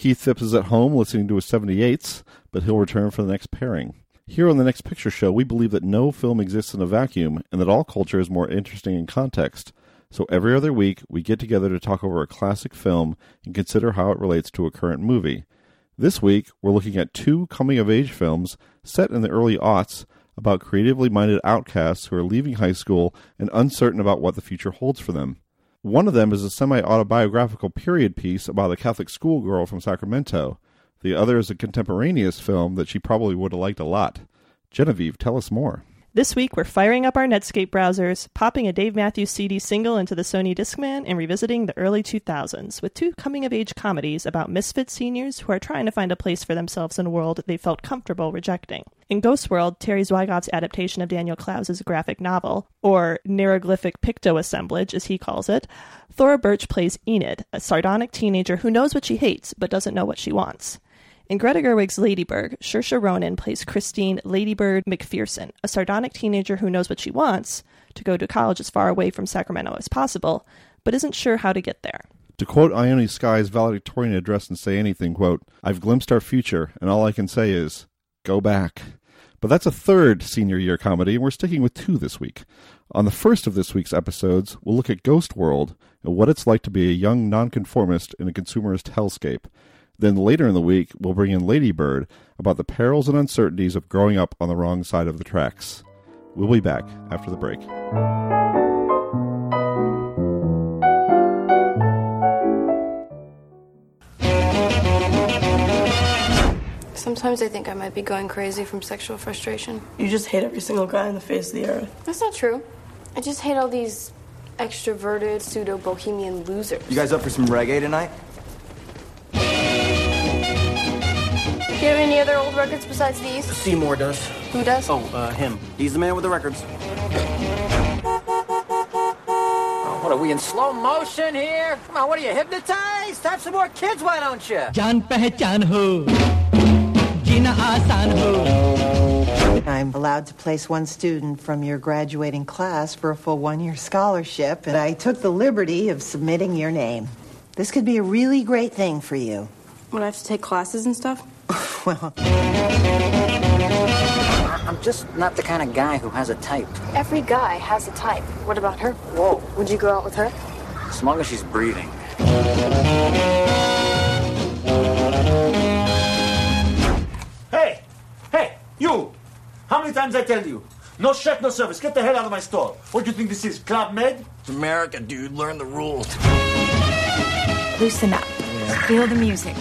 Keith Phipps is at home listening to his 78s, but he'll return for the next pairing. Here on the Next Picture Show, we believe that no film exists in a vacuum and that all culture is more interesting in context. So every other week, we get together to talk over a classic film and consider how it relates to a current movie. This week, we're looking at two coming of age films set in the early aughts about creatively minded outcasts who are leaving high school and uncertain about what the future holds for them. One of them is a semi autobiographical period piece about a Catholic schoolgirl from Sacramento. The other is a contemporaneous film that she probably would have liked a lot. Genevieve, tell us more. This week, we're firing up our Netscape browsers, popping a Dave Matthews CD single into the Sony Discman, and revisiting the early 2000s with two coming of age comedies about misfit seniors who are trying to find a place for themselves in a world they felt comfortable rejecting. In Ghost World, Terry Zwigoff's adaptation of Daniel Clowes' graphic novel, or Narraglyphic Picto Assemblage, as he calls it, Thora Birch plays Enid, a sardonic teenager who knows what she hates but doesn't know what she wants. In Greta Gerwig's Lady Bird, Saoirse Ronan plays Christine Lady Bird McPherson, a sardonic teenager who knows what she wants to go to college as far away from Sacramento as possible, but isn't sure how to get there. To quote Ione Skye's valedictorian address and say anything, quote, I've glimpsed our future, and all I can say is, go back. But that's a third senior year comedy, and we're sticking with two this week. On the first of this week's episodes, we'll look at Ghost World and what it's like to be a young nonconformist in a consumerist hellscape. Then later in the week, we'll bring in Lady Bird about the perils and uncertainties of growing up on the wrong side of the tracks. We'll be back after the break. Sometimes I think I might be going crazy from sexual frustration. You just hate every single guy on the face of the earth. That's not true. I just hate all these extroverted, pseudo bohemian losers. You guys up for some reggae tonight? you have any other old records besides these? Seymour does. Who does? Oh, uh, him. He's the man with the records. Oh, what are we in slow motion here? Come on, what are you hypnotized? Have some more kids, why don't you? जान पहचान हो जीना आसान हो I'm allowed to place one student from your graduating class for a full one year scholarship, and I took the liberty of submitting your name. This could be a really great thing for you. Would I have to take classes and stuff? well, I'm just not the kind of guy who has a type. Every guy has a type. What about her? Whoa. Would you go out with her? As long as she's breathing. Hey! Hey! You! How many times I tell you? No shirt, no service. Get the hell out of my store. What do you think this is? Club Med? It's America, dude. Learn the rules. Loosen up. Feel the music.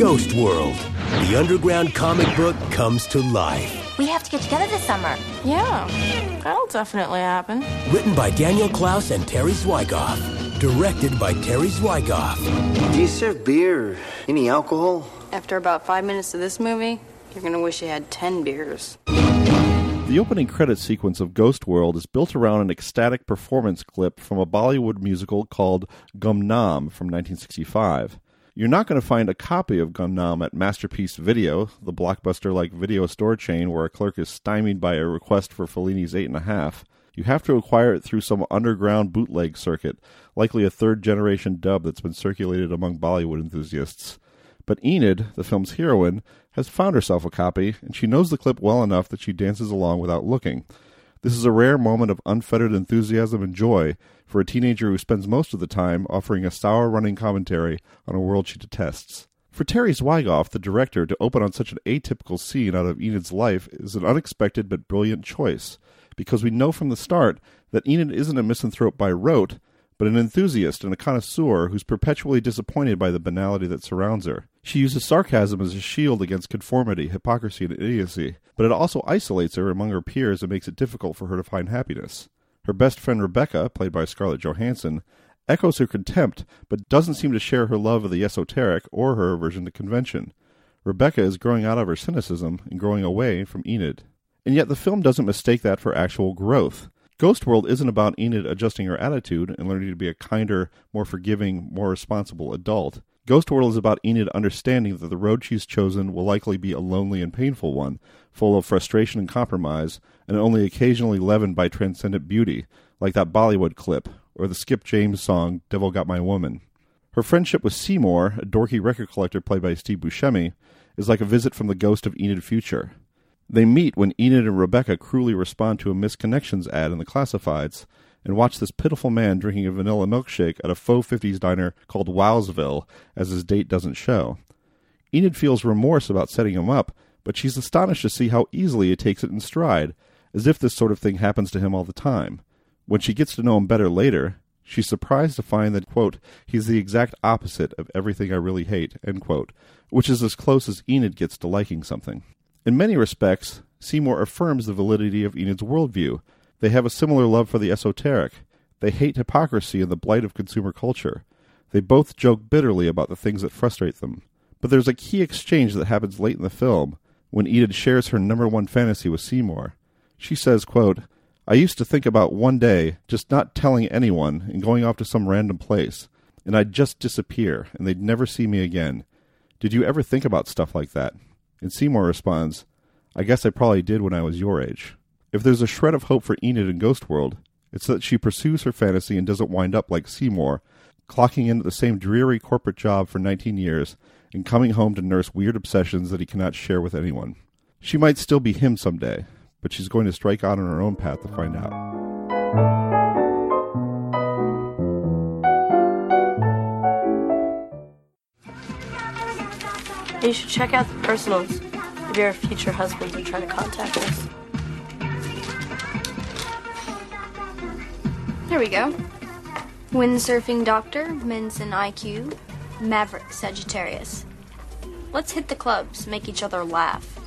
Ghost World. The underground comic book comes to life. We have to get together this summer. Yeah, that'll definitely happen. Written by Daniel Clowes and Terry Zwigoff. Directed by Terry Zwigoff. Do you serve beer? Any alcohol? After about five minutes of this movie, you're gonna wish you had ten beers. The opening credit sequence of Ghost World is built around an ecstatic performance clip from a Bollywood musical called Gumnaam from 1965. You're not going to find a copy of Gumnaam at Masterpiece Video, the blockbuster like video store chain where a clerk is stymied by a request for Fellini's eight and a half. You have to acquire it through some underground bootleg circuit, likely a third generation dub that's been circulated among Bollywood enthusiasts. But Enid, the film's heroine, has found herself a copy, and she knows the clip well enough that she dances along without looking. This is a rare moment of unfettered enthusiasm and joy for a teenager who spends most of the time offering a sour running commentary on a world she detests. For Terry Zwigoff, the director, to open on such an atypical scene out of Enid's life is an unexpected but brilliant choice, because we know from the start that Enid isn't a misanthrope by rote, but an enthusiast and a connoisseur who's perpetually disappointed by the banality that surrounds her. She uses sarcasm as a shield against conformity, hypocrisy, and idiocy, but it also isolates her among her peers and makes it difficult for her to find happiness. Her best friend Rebecca, played by Scarlett Johansson, echoes her contempt, but doesn't seem to share her love of the esoteric or her aversion to convention. Rebecca is growing out of her cynicism and growing away from Enid. And yet the film doesn't mistake that for actual growth. Ghost World isn't about Enid adjusting her attitude and learning to be a kinder, more forgiving, more responsible adult. Ghost World is about Enid understanding that the road she's chosen will likely be a lonely and painful one, full of frustration and compromise, and only occasionally leavened by transcendent beauty, like that Bollywood clip, or the Skip James song, Devil Got My Woman. Her friendship with Seymour, a dorky record collector played by Steve Buscemi, is like a visit from the ghost of Enid Future. They meet when Enid and Rebecca cruelly respond to a misconnections ad in the classifieds and watch this pitiful man drinking a vanilla milkshake at a faux 50s diner called Wowsville as his date doesn't show. Enid feels remorse about setting him up, but she's astonished to see how easily he takes it in stride, as if this sort of thing happens to him all the time. When she gets to know him better later, she's surprised to find that, quote, he's the exact opposite of everything I really hate, end quote, which is as close as Enid gets to liking something. In many respects, Seymour affirms the validity of Enid's worldview. They have a similar love for the esoteric. They hate hypocrisy and the blight of consumer culture. They both joke bitterly about the things that frustrate them. But there's a key exchange that happens late in the film when Edith shares her number one fantasy with Seymour. She says, quote, I used to think about one day just not telling anyone and going off to some random place, and I'd just disappear, and they'd never see me again. Did you ever think about stuff like that? And Seymour responds, I guess I probably did when I was your age. If there's a shred of hope for Enid in Ghost World, it's that she pursues her fantasy and doesn't wind up like Seymour, clocking in at the same dreary corporate job for 19 years and coming home to nurse weird obsessions that he cannot share with anyone. She might still be him someday, but she's going to strike out on her own path to find out. You should check out the personals if your future husbands are trying to contact us. There we go. Windsurfing Doctor, Mensa IQ, Maverick Sagittarius. Let's hit the clubs, make each other laugh.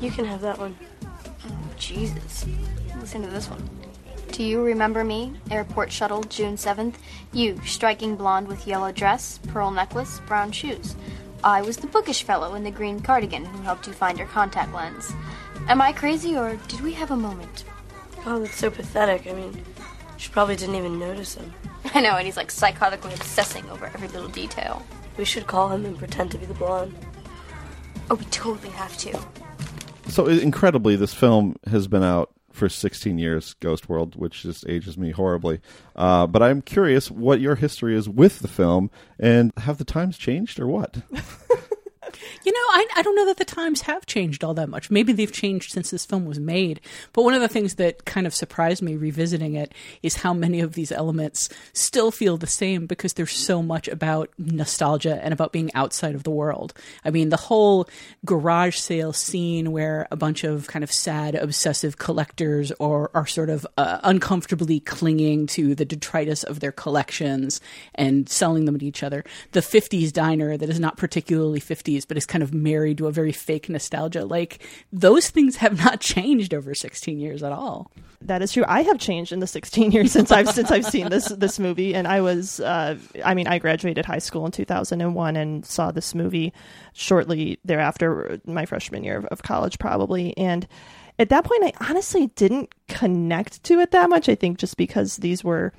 You can have that one. Oh, Jesus. Listen to this one. Do you remember me? Airport shuttle, June 7th. You, striking blonde with yellow dress, pearl necklace, brown shoes. I was the bookish fellow in the green cardigan who helped you find your contact lens. Am I crazy or did we have a moment? Oh, that's so pathetic. I mean, she probably didn't even notice him. I know, and he's like psychotically obsessing over every little detail. We should call him and pretend to be the blonde. Oh, we totally have to. So incredibly, this film has been out for 16 years, Ghost World, which just ages me horribly. Uh, but I'm curious what your history is with the film, and have the times changed or what? You know, I, I don't know that the times have changed all that much. Maybe they've changed since this film was made. But one of the things that kind of surprised me revisiting it is how many of these elements still feel the same because there's so much about nostalgia and about being outside of the world. I mean, the whole garage sale scene where a bunch of kind of sad, obsessive collectors are, are sort of uh, uncomfortably clinging to the detritus of their collections and selling them to each other. The 50s diner that is not particularly 50s, but is kind of married to a very fake nostalgia. Like those things have not changed over 16 years at all. That is true. I have changed in the 16 years since I've since I've seen this this movie, and I was, uh, I mean, I graduated high school in 2001 and saw this movie shortly thereafter, my freshman year of, of college, probably, and at that point, I honestly didn't connect to it that much. I think just because these were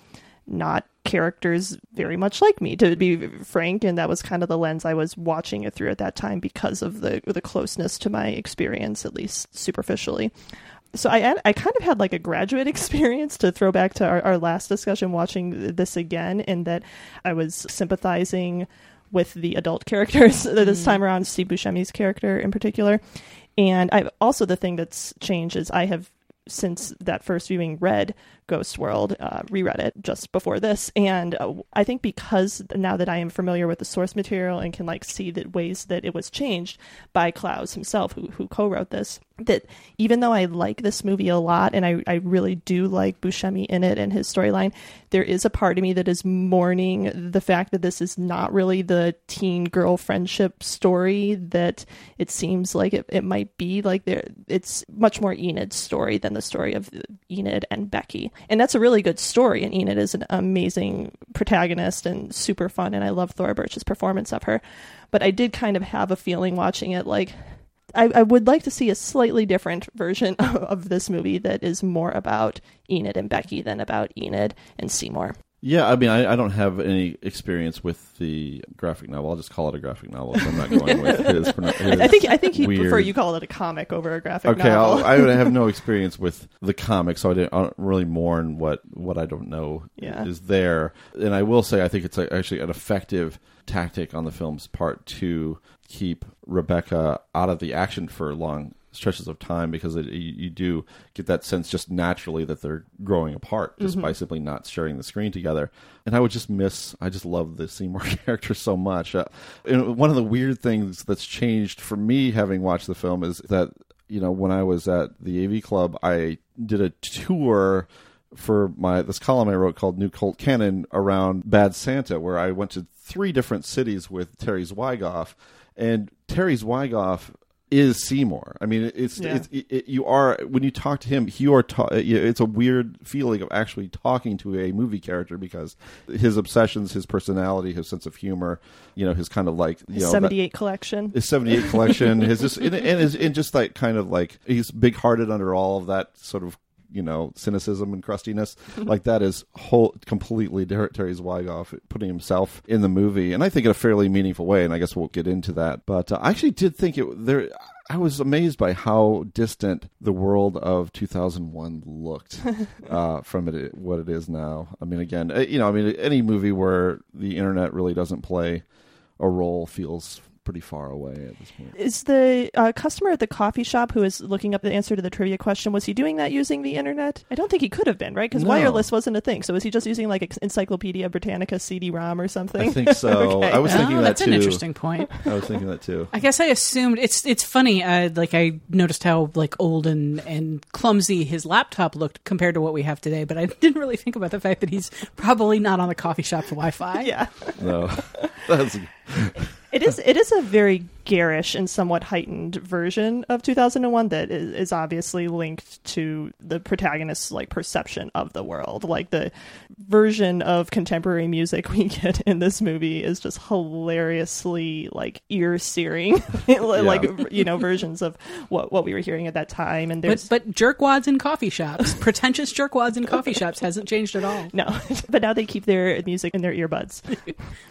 not characters very much like me, to be frank, and that was kind of the lens I was watching it through at that time because of the the closeness to my experience, at least superficially. So I I kind of had like a graduate experience to throw back to our, our last discussion, watching this again, in that I was sympathizing with the adult characters this mm-hmm. time around, Steve Buscemi's character in particular. And I also the thing that's changed is I have since that first viewing read Ghost World, uh, reread it just before this, and uh, I think because now that I am familiar with the source material and can like see the ways that it was changed by Clowes himself, who who co-wrote this, that even though I like this movie a lot and I, I really do like Buscemi in it and his storyline, there is a part of me that is mourning the fact that this is not really the teen girl friendship story that it seems like it, it might be. Like there, it's much more Enid's story than the story of Enid and Becky. And that's a really good story. And Enid is an amazing protagonist and super fun. And I love Thora Birch's performance of her. But I did kind of have a feeling watching it like I, I, would like to see a slightly different version of, of, this movie that is more about Enid and Becky than about Enid and Seymour. Yeah, I mean, I, I don't have any experience with the graphic novel. I'll just call it a graphic novel. So I'm not going with his. his I think I think he'd weird... prefer you call it a comic over a graphic okay, novel. Okay, I have no experience with the comic, so I, I don't really mourn what what I don't know yeah. is there. And I will say, I think it's a, actually an effective tactic on the film's part to keep Rebecca out of the action for long stretches of time because it, you, you, do get that sense just naturally that they're growing apart just mm-hmm. by simply not sharing the screen together. And I would just miss, I just love the Seymour character so much. Uh, and one of the weird things that's changed for me having watched the film is that, you know, when I was at the AV Club, I did a tour for my this column I wrote called New Cult Canon around Bad Santa, where I went to three different cities with Terry Zwigoff and Terry Zwigoff is Seymour. I mean, it's, yeah. it's it, it, you are when you talk to him, you are ta- it's a weird feeling of actually talking to a movie character because his obsessions, his personality, his sense of humor, you know, his kind of like you his know seventy eight collection, his seventy eight collection, his just and, and, his, and just like kind of like he's big hearted under all of that sort of you know cynicism and crustiness like that is whole completely Terry Zwigoff putting himself in the movie, and I think in a fairly meaningful way. And I guess we'll get into that. But uh, I actually did think it there. I was amazed by how distant the world of 2001 looked uh, from it, what it is now. I mean, again, uh, you know, I mean, any movie where the internet really doesn't play a role feels pretty far away at this point. Is the uh, customer at the coffee shop who is looking up the answer to the trivia question was he doing that using the internet? I don't think he could have been, right? Because No. wireless wasn't a thing. So was he just using like Encyclopedia Britannica CD-ROM or something? I think so. Okay. I was thinking Oh, that that's too. an interesting point. I was thinking that too. I guess I assumed it's it's funny. Uh, like I noticed how like old and and clumsy his laptop looked compared to what we have today, but I didn't really think about the fact that he's probably not on the coffee shop's Wi-Fi. yeah. No, that's It is. It is a very garish and somewhat heightened version of 2001 that is, is obviously linked to the protagonist's like perception of the world. Like the version of contemporary music we get in this movie is just hilariously like ear searing, like you know versions of what what we were hearing at that time. And there's But but jerkwads in coffee shops, pretentious jerkwads in coffee shops hasn't changed at all. no, but now they keep their music in their earbuds.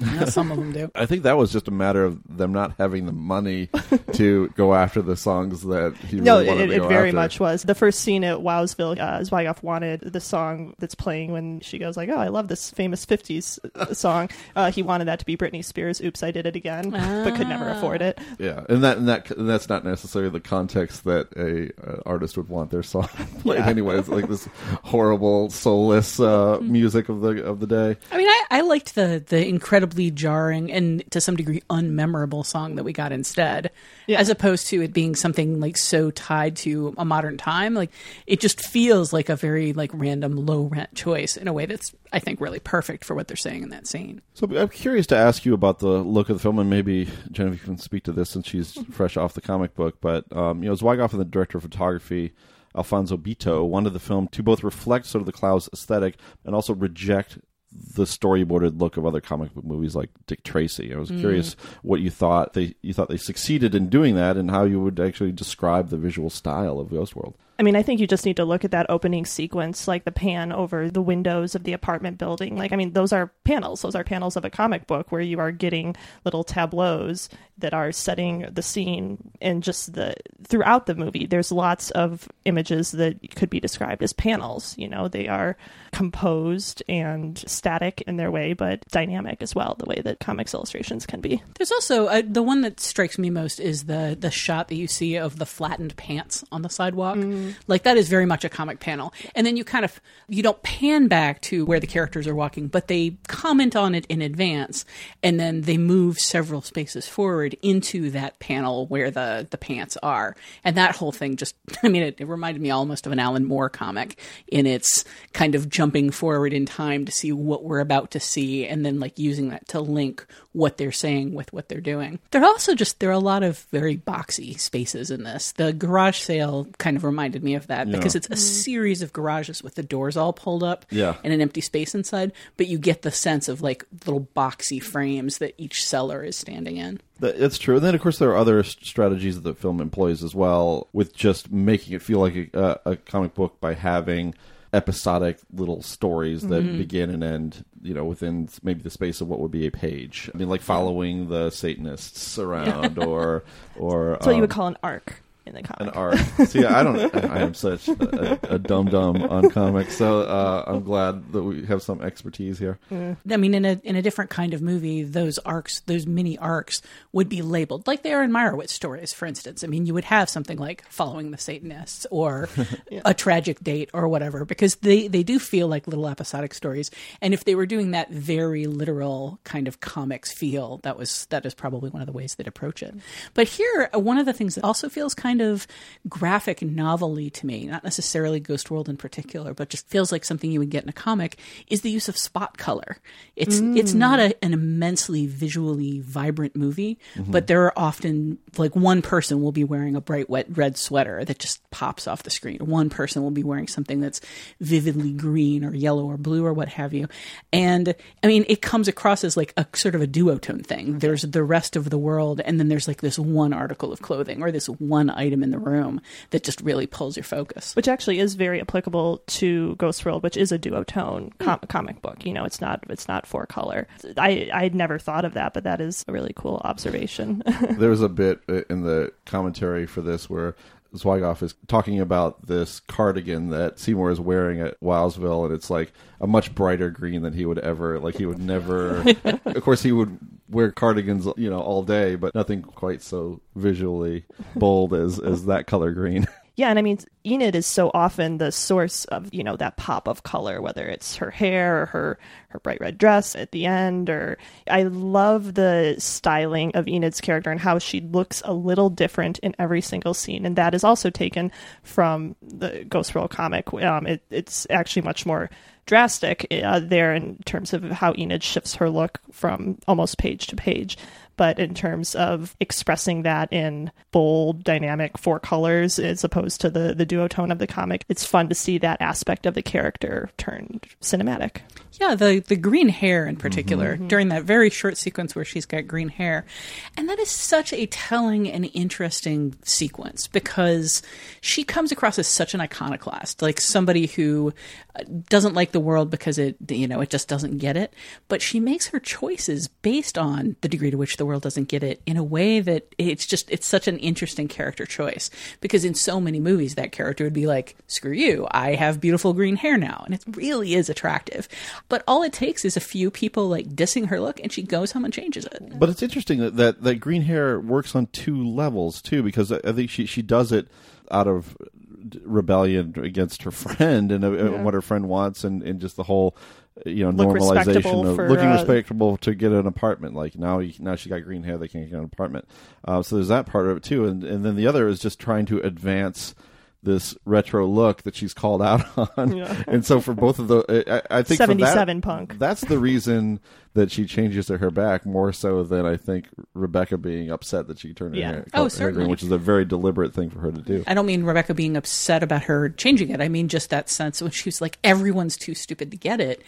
No, some of them do. I think that was just a matter of them not having the money to go after the songs that he really no, wanted it, to it go very after. much was. The first scene at Wowsville, uh, Zwigoff wanted the song that's playing when she goes like, "Oh, I love this famous '50s song." Uh, he wanted that to be Britney Spears' "Oops, I Did It Again," but could never afford it. Yeah, and that and that and that's not necessarily the context that a uh, artist would want their song played. Yeah. Anyways, like this horrible soulless uh, music of the of the day. I mean, I, I liked the the incredibly jarring and to some degree unmemorable song that we got instead, Yeah. as opposed to it being something like so tied to a modern time. Like it just feels like a very like random low rent choice in a way that's I think really perfect for what they're saying in that scene. So I'm curious to ask you about the look of the film, and maybe Genevieve can speak to this since she's fresh off the comic book. But um, you know, Zwigoff and the director of photography, Affonso Beato, wanted the film to both reflect sort of the Clowes aesthetic and also reject the storyboarded look of other comic book movies like Dick Tracy. I was Mm. curious what you thought they you thought they succeeded in doing that, and how you would actually describe the visual style of Ghost World. I mean, I think you just need to look at that opening sequence, like the pan over the windows of the apartment building. Like, I mean, those are panels. Those are panels of a comic book where you are getting little tableaus that are setting the scene and just the throughout the movie there's lots of images that could be described as panels you know they are composed and static in their way but dynamic as well the way that comics illustrations can be There's also uh, the one that strikes me most is the the shot that you see of the flattened pants on the sidewalk. Like that is very much a comic panel. And then you kind of you don't pan back to where the characters are walking, but they comment on it in advance and then they move several spaces forward into that panel where the the pants are. And that whole thing just I mean it, it reminded me almost of an Alan Moore comic in its kind of jumping forward in time to see what we're about to see and then like using that to link what they're saying with what they're doing. There are also just there are a lot of very boxy spaces in this. The garage sale kind of reminded me of that Yeah. because it's a series of garages with the doors all pulled up Yeah. and an empty space inside, but you get the sense of like little boxy frames that each seller is standing in. That- It's true. And then, of course, there are other strategies that the film employs as well, with just making it feel like a, a, a comic book by having episodic little stories that Mm-hmm. Mhm. begin and end, you know, within maybe the space of what would be a page. I mean, like following the Satanists around, or or that's what you would um, call an arc in the comic an arc. See, I don't. I am such a, a dum dum on comics, so uh, I'm glad that we have some expertise here. I mean, in a in a different kind of movie, those arcs, those mini arcs, would be labeled like they are in Meyerowitz stories, for instance. I mean, you would have something like "Following the Satanists" or "A Tragic Date" or whatever, because they they do feel like little episodic stories. And if they were doing that very literal kind of comics feel, that was that is probably one of the ways they'd approach it. But here, uh, one of the things that also feels kind of graphic novelty to me, not necessarily Ghost World in particular, but just feels like something you would get in a comic, is the use of spot color. It's it's mm. not a, an immensely visually vibrant movie, mm-hmm. but there are often like one person will be wearing a bright wet red sweater that just pops off the screen. One person will be wearing something that's vividly green or yellow or blue or what have you. And I mean, it comes across as like a sort of a duotone thing. There's the rest of the world, and then there's like this one article of clothing or this one item in the room that just really pulls your focus. which actually is very applicable to Ghost World, which is a duotone com- comic book. You know, it's not it's not four color. I I'd never thought of that, but that is a really cool observation. there was a bit uh, in the commentary for this where Zwigoff is talking about this cardigan that Seymour is wearing at Wowsville, and it's like a much brighter green than he would ever like. He would never. of course, he would wear cardigans, you know, all day, but nothing quite so visually bold as as that color green. yeah, and I mean, Enid is so often the source of you know that pop of color, whether it's her hair or her her bright red dress at the end, or I love the styling of Enid's character and how she looks a little different in every single scene, and that is also taken from the Ghost World comic. Um, it, it's actually much more drastic uh, there in terms of how Enid shifts her look from almost page to page. But in terms of expressing that in bold, dynamic four colors as opposed to the, the duotone of the comic, it's fun to see that aspect of the character turned cinematic. Yeah, the the green hair in particular during that very short sequence where she's got green hair. And that is such a telling and interesting sequence because she comes across as such an iconoclast, like somebody who uh, doesn't like the world because it you know, it just doesn't get it, but she makes her choices based on the degree to which the world doesn't get it in a way that it's just it's such an interesting character choice because in so many movies that character would be like, "Screw you, I have beautiful green hair now." And it really is attractive. But all it takes is a few people like dissing her look, and she goes home and changes it. But it's interesting that, that that green hair works on two levels too, because I I think she she does it out of rebellion against her friend and, uh, and what her friend wants, and, and just the whole you know Look normalization of for, looking uh, respectable to get an apartment. Like now, you, now she got green hair, they can't get an apartment. Uh, so there's that part of it too, and and then the other is just trying to advance this retro look that she's called out on. Yeah. And so for both of the, I, I think for that- 77 punk. That's the reason that she changes her hair back more so than I think Rebecca being upset that she turned her Yeah. hair, Oh, hair certainly. green, which is a very deliberate thing for her to do. I don't mean Rebecca being upset about her changing it. I mean just that sense when she was like, everyone's too stupid to get it.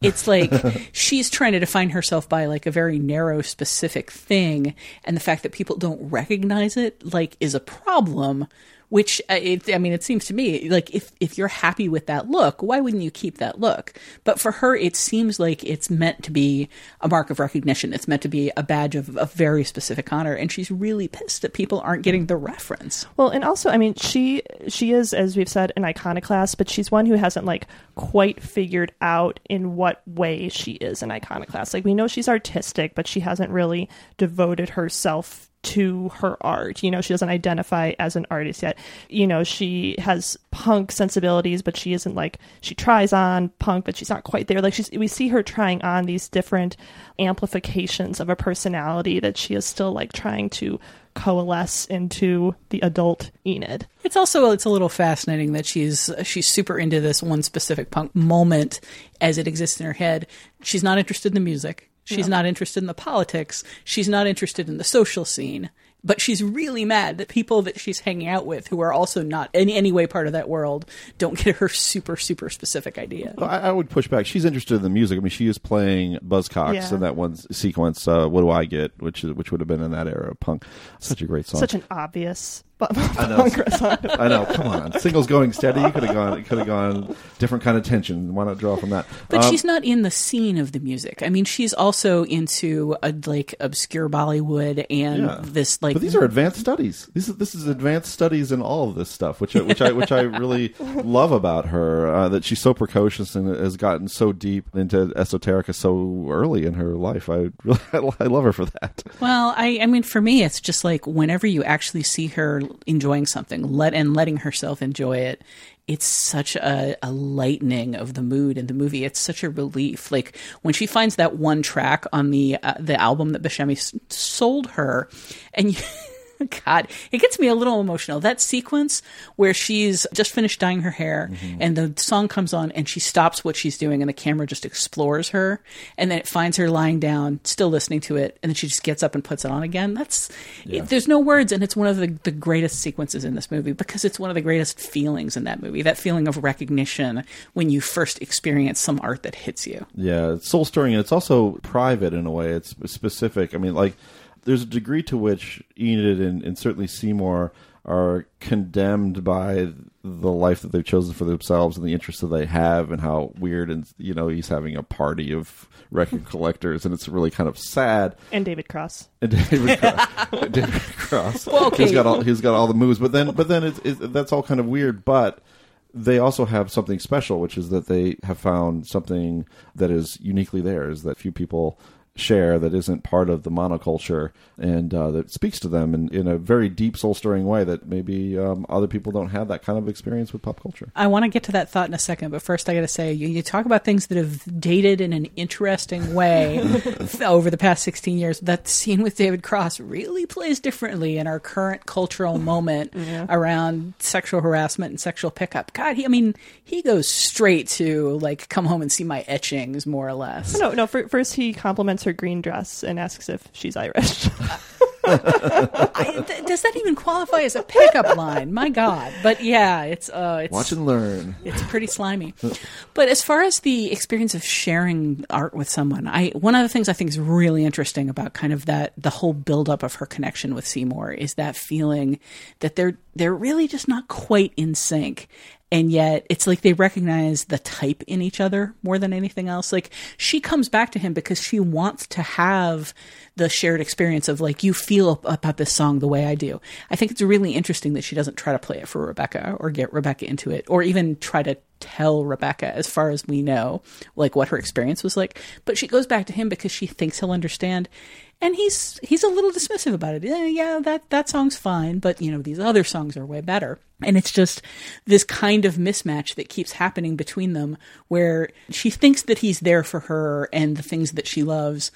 It's like she's trying to define herself by like a very narrow, specific thing, and the fact that people don't recognize it like is a problem. Which uh, it, I mean, it seems to me like if if you're happy with that look, why wouldn't you keep that look? But for her, it seems like it's meant to be a mark of recognition. It's meant to be a badge of a very specific honor, and she's really pissed that people aren't getting the reference. Well, and also, I mean, she she is, as we've said, an iconoclast, but she's one who hasn't like quite figured out in what way she is an iconoclast. Like we know she's artistic, but she hasn't really devoted herself to her art. You know, she doesn't identify as an artist yet. You know, she has punk sensibilities, but she isn't like she tries on punk, but she's not quite there. Like she's we see her trying on these different amplifications of a personality that she is still like trying to coalesce into the adult Enid. It's also it's a little fascinating that she's she's super into this one specific punk moment as it exists in her head. She's not interested in the music. She's Yeah. not interested in the politics. She's not interested in the social scene. But she's really mad that people that she's hanging out with, who are also not in any way part of that world, don't get her super, super specific idea. Well, I, I would push back. She's interested in the music. I mean, she is playing Buzzcocks Yeah. in that one sequence. Uh, what do I get? Which is which would have been in that era of punk. Such a great song. Such an obvious bu- I know. punk song. I know. Come on, singles going steady. You could have gone. It could have gone different kind of tension. Why not draw from that? But Um, she's not in the scene of the music. I mean, she's also into a, like obscure Bollywood and Yeah. this like. but these are advanced studies. This is this is advanced studies in all of this stuff, which I, which I which I really love about her. Uh, that she's so precocious and has gotten so deep into esoterica so early in her life. I really I love her for that. Well, I, I mean, for me, it's just like whenever you actually see her enjoying something, let and letting herself enjoy it, it's such a, a lightening of the mood in the movie. It's such a relief. Like when she finds that one track on the uh, the album that Buscemi s- sold her, and. You, God, it gets me a little emotional. That sequence where she's just finished dyeing her hair mm-hmm. and the song comes on and she stops what she's doing and the camera just explores her and then it finds her lying down, still listening to it, and then she just gets up and puts it on again. That's it, there's no words and it's one of the, the greatest sequences in this movie because it's one of the greatest feelings in that movie. That feeling of recognition when you first experience some art that hits you. Yeah, it's soul stirring, and it's also private in a way. It's specific. I mean, like there's a degree to which Enid and, and certainly Seymour are condemned by the life that they've chosen for themselves and the interests that they have, and how weird and you know he's having a party of record collectors, and it's really kind of sad. And David Cross. And David Cross, David Cross. Well, okay. He's got all he's got all the moves, but then but then it's, it's, that's all kind of weird. But they also have something special, which is that they have found something that is uniquely theirs that few people share that isn't part of the monoculture and uh, that speaks to them in, in a very deep soul stirring way that maybe um, other people don't have that kind of experience with pop culture. I want to get to that thought in a second, but first I got to say, you, you talk about things that have dated in an interesting way over the past 16 years. That scene with David Cross really plays differently in our current cultural moment Yeah. around sexual harassment and sexual pickup. God, he, I mean, he goes straight to like, come home and see my etchings, more or less. No, no. fir- First, he compliments her green dress and asks if she's Irish. I, th- does that even qualify as a pickup line? My God! But yeah, it's uh, it's Watch and learn. It's pretty slimy. But as far as the experience of sharing art with someone, I one of the things I think is really interesting about kind of that the whole buildup of her connection with Seymour is that feeling that they're they're really just not quite in sync. And yet it's like they recognize the type in each other more than anything else. Like she comes back to him because she wants to have the shared experience of like you feel about this song the way I do. I think it's really interesting that she doesn't try to play it for Rebecca or get Rebecca into it or even try to tell Rebecca as far as we know like what her experience was like, but she goes back to him because she thinks he'll understand. And he's he's a little dismissive about it. Yeah, yeah, that that song's fine, but you know these other songs are way better. And it's just this kind of mismatch that keeps happening between them, where she thinks that he's there for her and the things that she loves,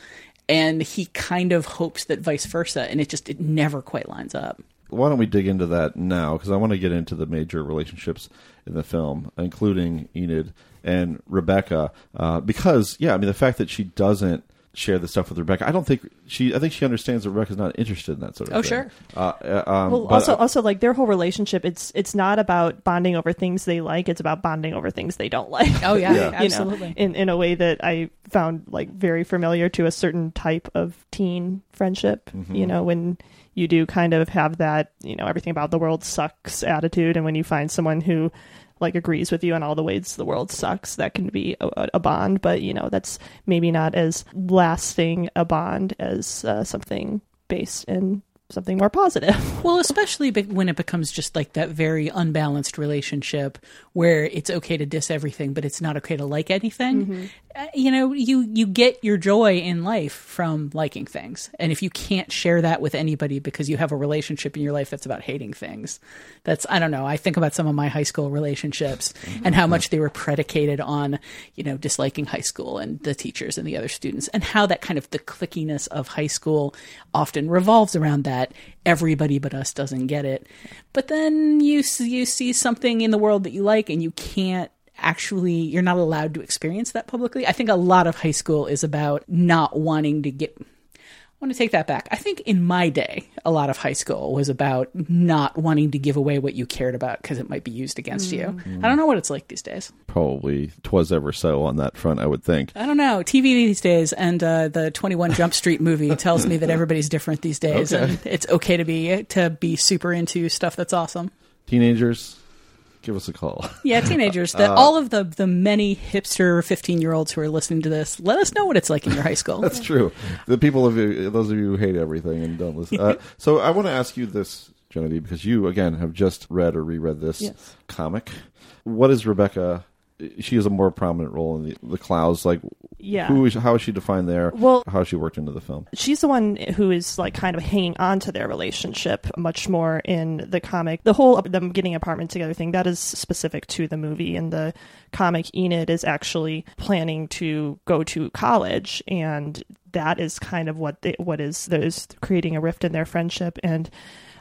and he kind of hopes that vice versa, and it just it never quite lines up. Why don't we dig into that now? Because I want to get into the major relationships in the film, including Enid and Rebecca. Uh, because, yeah, I mean, the fact that she doesn't share the stuff with Rebecca. I don't think she. I think she understands that Rebecca's not interested in that sort of thing. Oh, thing. sure. Uh, uh, um, well, but, also, uh, also like their whole relationship, it's it's not about bonding over things they like; it's about bonding over things they don't like. Oh, yeah, Yeah. You know, absolutely. in in a way that I found like very familiar to a certain type of teen friendship. Mm-hmm. You know, when you do kind of have that, you know, everything about the world sucks attitude, and when you find someone who like agrees with you on all the ways the world sucks, that can be a, a bond. But you know, that's maybe not as lasting a bond as uh, something based in something more positive. Well, especially when it becomes just like that very unbalanced relationship where it's okay to diss everything, but it's not okay to like anything. Uh, you know, you you get your joy in life from liking things, and if you can't share that with anybody because you have a relationship in your life that's about hating things, that's I don't know. I think about some of my high school relationships and how much they were predicated on you know disliking high school and the teachers and the other students, and how that kind of the clickiness of high school often revolves around that. Everybody but us doesn't get it, but then you you see something in the world that you like, and you can't actually you're not allowed to experience that publicly. I think a lot of high school is about not wanting to get I want to take that back. I think in my day, a lot of high school was about not wanting to give away what you cared about because it might be used against you. I don't know what it's like these days. probably twas ever so on that front. I would think. I don't know. TV these days and uh, the 21 Jump Street movie tells me that everybody's different these days Okay. and it's okay to be to be super into stuff that's awesome. Teenagers, give us a call. Yeah, teenagers. The, Uh, all of the the many hipster 15 year olds who are listening to this, let us know what it's like in your high school. That's true. The people of you, those of you who hate everything and don't listen. Uh, so I want to ask you this, Genevieve, because you again have just read or reread this Yes. comic. What is Rebecca? She has a more prominent role in the, the Clowes. Like, Yeah. who is how is she defined there? Well- how she worked into the film? she's the one who is like kind of hanging on to their relationship much more in the comic. The whole them getting apartment together thing that is specific to the movie. And the comic, Enid is actually planning to go to college, and that is kind of what they, what is that is creating a rift in their friendship and.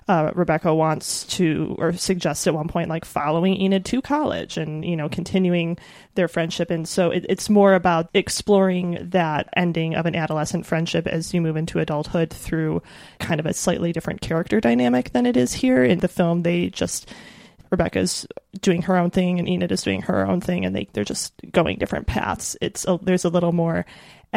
Uh, Rebecca wants to, or suggests at one point, like following Enid to college and, you know, continuing their friendship. And so it, it's more about exploring that ending of an adolescent friendship as you move into adulthood through kind of a slightly different character dynamic than it is here. In the film, they just, Rebecca's doing her own thing and Enid is doing her own thing and they, they're just going different paths. It's a, there's a little more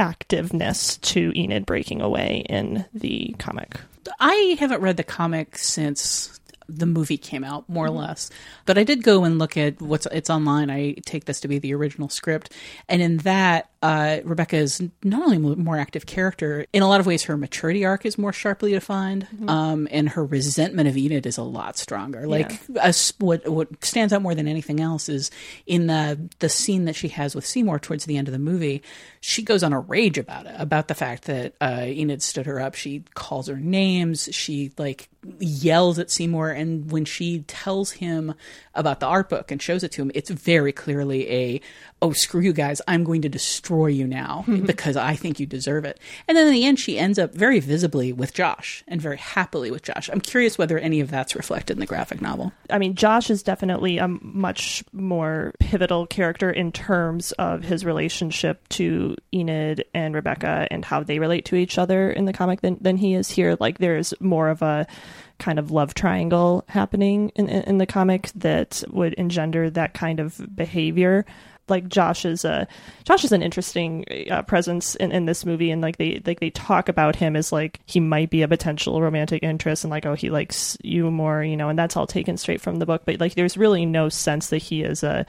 activeness to Enid breaking away in the comic. I haven't read the comic since the movie came out, more or less. But I did go and look at what's it's online. I take this to be the original script, and in that, uh, Rebecca is not only a more active character. In a lot of ways, her maturity arc is more sharply defined, um, and her resentment of Enid is a lot stronger. Like as, what what stands out more than anything else is in the the scene that she has with Seymour towards the end of the movie. She goes on a rage about it, about the fact that uh, Enid stood her up. She calls her names. She like yells at Seymour, and when she tells him about the art book and shows it to him, it's very clearly a "Oh, screw you guys! I'm going to destroy you now mm-hmm. because I think you deserve it." And then in the end, she ends up very visibly with Josh and very happily with Josh. I'm curious whether any of that's reflected in the graphic novel. I mean, Josh is definitely a much more pivotal character in terms of his relationship to Enid and Rebecca and how they relate to each other in the comic than, than he is here. Like, there's more of a kind of love triangle happening in, in, in the comic that would engender that kind of behavior like Josh is a Josh is an interesting uh, presence in, in this movie, and like they like they talk about him as like he might be a potential romantic interest, and like oh he likes you more, you know, and that's all taken straight from the book. But like there's really no sense that he is a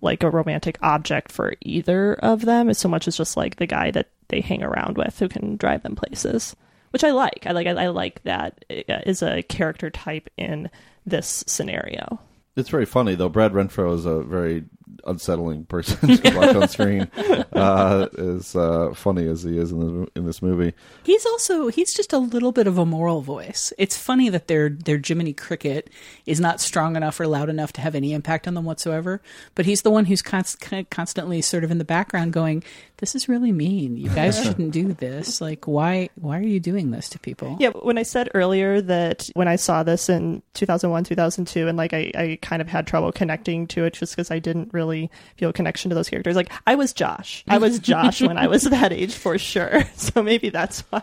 like a romantic object for either of them, as so much as just like the guy that they hang around with who can drive them places, which I like. I like I, I like that uh, a character type in this scenario. It's very funny though. Brad Renfro is a very unsettling person to watch on screen. Uh, as uh, funny as he is in this, in this movie, He's also he's just a little bit of a moral voice. It's funny that their their Jiminy Cricket is not strong enough or loud enough to have any impact on them whatsoever. But he's the one who's const- constantly sort of in the background going, "This is really mean. You guys shouldn't do this. Like, why why are you doing this to people?" Yeah, when I said earlier that when I saw this in 2001, 2002, and like I, I kind of had trouble connecting to it just because I didn't really feel a connection to those characters. Like I was Josh. I was Josh when I was that age for sure. So maybe that's why.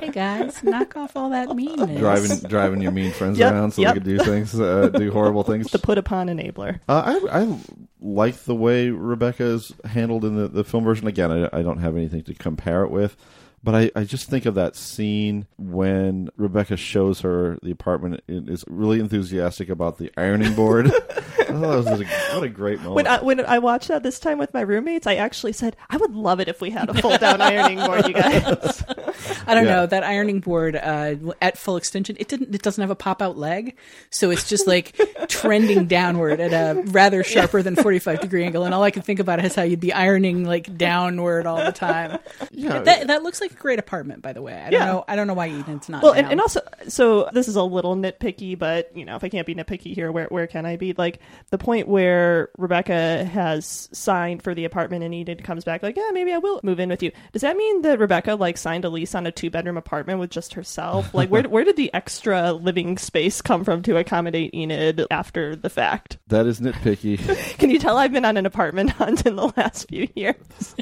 hey guys, knock off all that meanness. driving driving your mean friends Yep, around so yep. they could do things, uh, do horrible things. the put upon enabler. Uh, I I like the way Rebecca is handled in the, the film version. Again, I, I don't have anything to compare it with, but I, I just think of that scene when Rebecca shows her the apartment and is really enthusiastic about the ironing board. I thought that was a, what a great moment. When I, when I watched that this time with my roommates, I actually said I would love it if we had a fold down ironing board. You guys, I don't Yeah. know that ironing board uh, at full extension. It didn't. It doesn't have a pop out leg, so it's just like trending downward at a rather sharper than forty five degree angle. And all I can think about is how you'd be ironing like downward all the time. Yeah. that that looks like a great apartment, by the way. I don't Yeah. know. I don't know why Eden's not. well, and, and also, so this is a little nitpicky, but you know, if I can't be nitpicky here, where where can I be? Like the point where Rebecca has signed for the apartment and Enid comes back, like, yeah, maybe I will move in with you. Does that mean that Rebecca like signed a lease on a two bedroom apartment with just herself? Like, where where did the extra living space come from to accommodate Enid after the fact? that is nitpicky. Can you tell I've been on an apartment hunt in the last few years?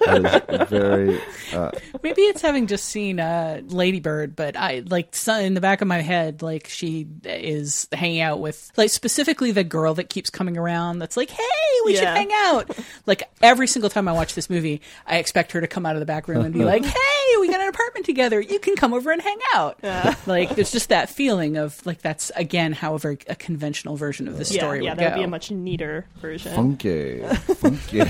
that is very. Uh, Maybe it's having just seen uh, Lady Bird, but I like in the back of my head, like she is hanging out with like specifically the girl that keeps coming around. That's like, hey, we should hang out. Like every single time I watch this movie, I expect her to come out of the back room and be like, hey, we got an apartment together. You can come over and hang out. Like there's just that feeling of like that's again, however, a conventional version of the story yeah, yeah, would that would be a much neater version. funky, funky.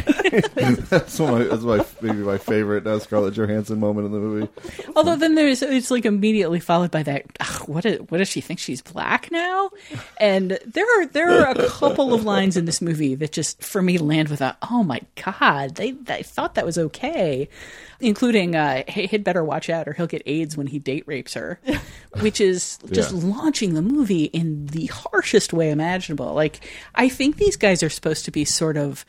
that's one of my, that's my maybe my favorite uh, Scarlett Johansson moment in the movie. Although then there's it's like immediately followed by that. "Ugh, what is, what does she think she's black now? And there are there are a couple of lines in this movie that just for me land with a oh my god they they thought that was okay, including uh, hey, he'd better watch out or he'll get AIDS when he date rapes her, which is just Yeah. launching the movie in the harshest way imaginable. Like I think these guys are supposed to be sort of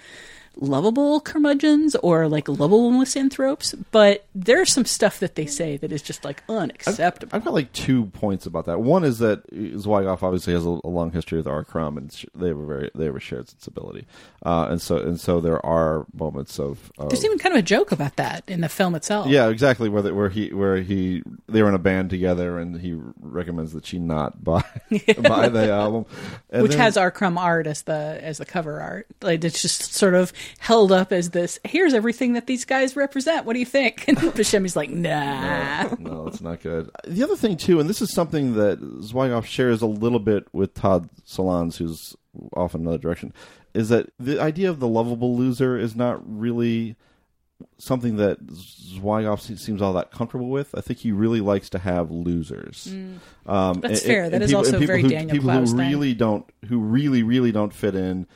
lovable curmudgeons or like lovable misanthropes, but there's some stuff that they say that is just like unacceptable. I've got like two points about that. One is that Zwigoff obviously has a, a long history with R. Crumb, and sh- they have a very they have a shared sensibility, uh, and so and so there are moments of, of There's even kind of a joke about that in the film itself. yeah, exactly where the, where he where he they were in a band together, and he recommends that she not buy buy the album, and which then- has R. Crumb art as the as the cover art. Like it's just sort of held up as this. Here's everything that these guys represent. What do you think? And Buscemi's like, nah. no, it's not good. The other thing too, and this is something that Zwigoff shares a little bit with Todd Solondz, who's off in another direction, is that the idea of the lovable loser is not really something that Zwigoff seems all that comfortable with. I think he really likes to have losers. Mm. Um, That's and- fair. and That is people- also people very who, Daniel people Clowes who thing. really don't, who really, really don't fit in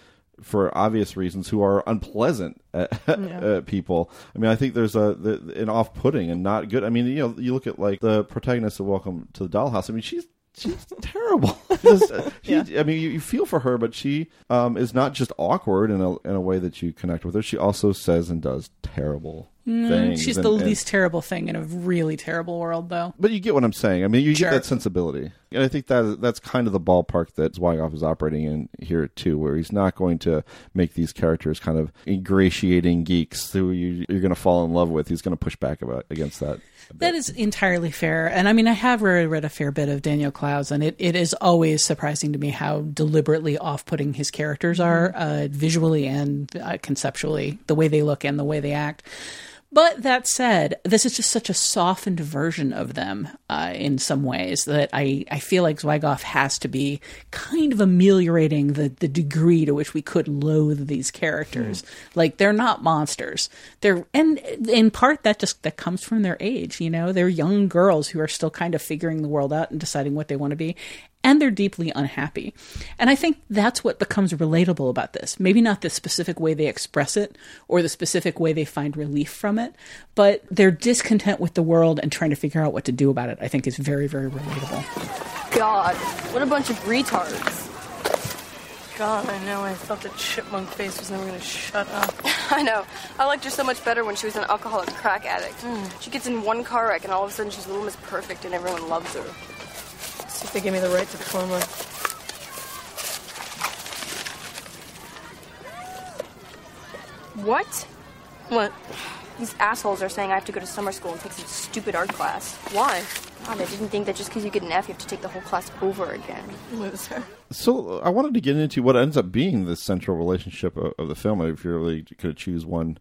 for obvious reasons, who are unpleasant uh, uh, people. I mean, I think there's a the, an off-putting and not good. I mean, you know, you look at like the protagonist of Welcome to the Dollhouse. I mean, she's she's terrible. Just, uh, she, I mean, you, you feel for her, but she um, is not just awkward in a in a way that you connect with her. She also says and does terrible Mm, she's and- the and- least terrible thing in a really terrible world, though. but you get what I'm saying. I mean, you Sure. get that sensibility, and I think that that's kind of the ballpark that Zwigoff is operating in here too, where he's not going to make these characters kind of ingratiating geeks who you, you're going to fall in love with. He's going to push back about against that. That is entirely fair. And I mean, I have read, read a fair bit of Daniel Clowes, and it, it is always surprising to me how deliberately off putting his characters are, uh, visually and uh, conceptually, the way they look and the way they act. But that said, this is just such a softened version of them uh, in some ways that I, I feel like Zwigoff has to be kind of ameliorating the, the degree to which we could loathe these characters. Like they're not monsters. They're and in part that just that comes from their age. You know, they're young girls who are still kind of figuring the world out and deciding what they want to be and they're deeply unhappy. And I think that's what becomes relatable about this. Maybe not the specific way they express it or the specific way they find relief from it, but their discontent with the world and trying to figure out what to do about it, I think is very, very relatable. God, what a bunch of retards. God, I know. I thought the chipmunk face was never gonna shut up. I know. I liked her so much better when she was an alcoholic crack addict. Hmm. She gets in one car wreck and all of a sudden she's Little Miss Perfect and everyone loves her. See if they give me the right to diploma. What? What? These assholes are saying I have to go to summer school and take some stupid art class. Why? Oh, they didn't think that just because you get an F, you have to take the whole class over again. Loser. So I wanted to get into what ends up being the central relationship of, of the film. If you really could choose one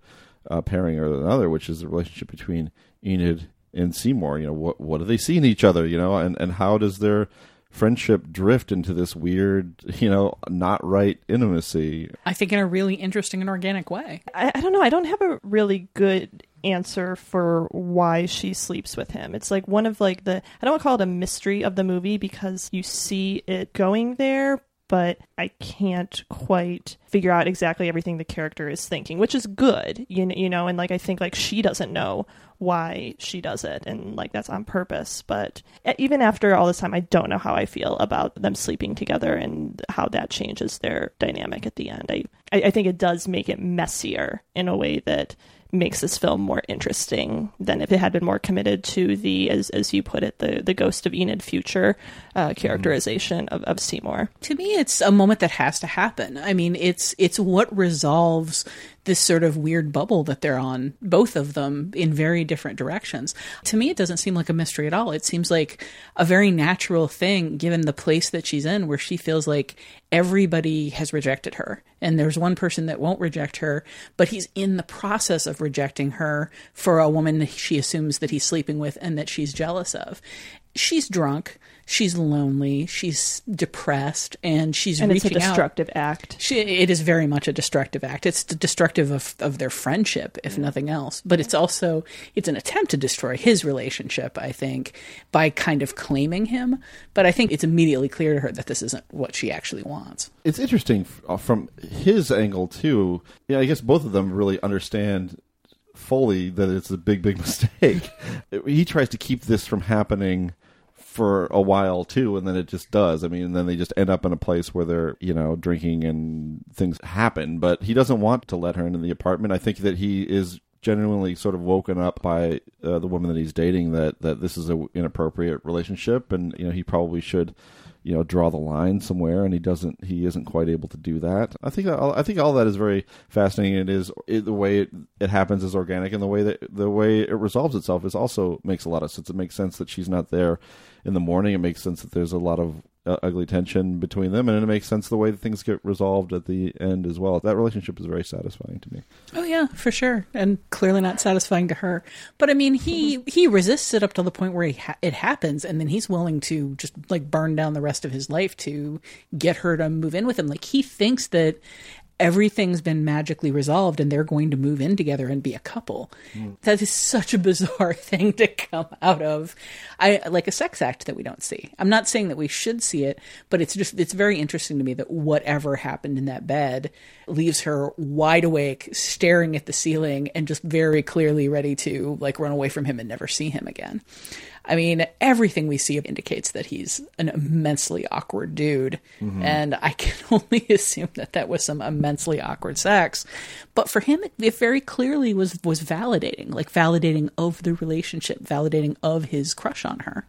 uh, pairing or another, which is the relationship between Enid and Seymour. You know, what what do they see in each other? You know, and and how does their friendship drift into this weird, you know, not right intimacy? I think in a really interesting and organic way. I, I don't know. I don't have a really good answer for why she sleeps with him. It's like one of like the I don't want to call it a mystery of the movie because you see it going there, but I can't quite figure out exactly everything the character is thinking, which is good, you know, you know, and like I think like she doesn't know why she does it and like that's on purpose, but even after all this time I don't know how I feel about them sleeping together and how that changes their dynamic at the end. I I, I think it does make it messier in a way that makes this film more interesting than if it had been more committed to the, as as you put it, the the Ghost of Enid future uh, characterization of, of Seymour. To me, it's a moment that has to happen. I mean, it's it's what resolves this sort of weird bubble that they're on, both of them in very different directions. To me, it doesn't seem like a mystery at all. It seems like a very natural thing given the place that she's in, where she feels like everybody has rejected her. And there's one person that won't reject her, but he's in the process of rejecting her for a woman that she assumes that he's sleeping with and that she's jealous of. She's drunk she's lonely, she's depressed, and she's and it's a reaching out. destructive act. She, it is very much a destructive act. It's destructive of, of their friendship, if nothing else. But it's also it's an attempt to destroy his relationship. I think by kind of claiming him. But I think it's immediately clear to her that this isn't what she actually wants. It's interesting uh, from his angle too. Yeah, I guess both of them really understand fully that it's a big, big mistake. he tries to keep this from happening for a while too, and then it just does. I mean, and then they just end up in a place where they're, you know, drinking and things happen. But he doesn't want to let her into the apartment. I think that he is genuinely sort of woken up by uh, the woman that he's dating that that this is an inappropriate relationship, and you know he probably should you know draw the line somewhere and he doesn't he isn't quite able to do that. I think i think all that is very fascinating. It is it, the way it, it happens is organic and the way that the way it resolves itself is also makes a lot of sense. It makes sense that she's not there in the morning. It makes sense that there's a lot of uh, ugly tension between them and it makes sense the way that things get resolved at the end as well that relationship is very satisfying to me Oh yeah, for sure, and clearly not satisfying to her. But I mean, he he resists it up to the point where he ha- it happens, and then he's willing to just like burn down the rest of his life to get her to move in with him. Like he thinks that everything's been magically resolved and they're going to move in together and be a couple. That is such a bizarre thing to come out of I like a sex act that we don't see. I'm not saying that we should see it, but it's just it's very interesting to me that whatever happened in that bed leaves her wide awake, staring at the ceiling and just very clearly ready to like run away from him and never see him again. I mean, everything we see indicates that he's an immensely awkward dude. Mhm. And I can only assume that that was some immensely awkward sex. But for him, it, it very clearly was, was validating, like validating of the relationship, validating of his crush on her.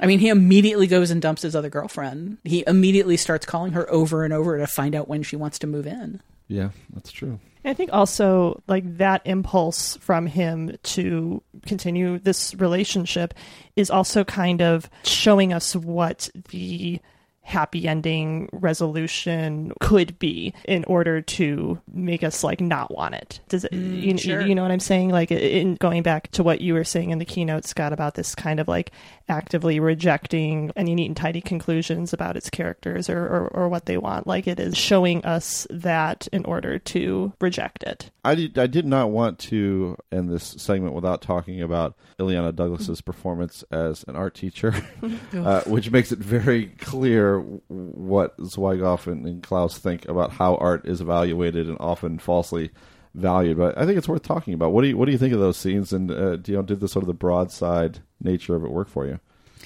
I mean, he immediately goes and dumps his other girlfriend. He immediately starts calling her over and over to find out when she wants to move in. yeah that's true I think also like that impulse from him to continue this relationship is also kind of showing us what the happy ending resolution could be in order to make us like not want it. Does it you, sure. you know what I'm saying? Like in going back to what you were saying in the keynote, Scott, about this kind of like actively rejecting any neat and tidy conclusions about its characters or, or, or what they want. Like it is showing us that in order to reject it. I did, I did not want to end this segment without talking about Illeana Douglas's performance as an art teacher, uh, which makes it very clear what Zwigoff and, and Clowes think about how art is evaluated and often falsely valued. But I think it's worth talking about. What do you what do you think of those scenes? And uh, do you know did the sort of the broadside nature of it work for you?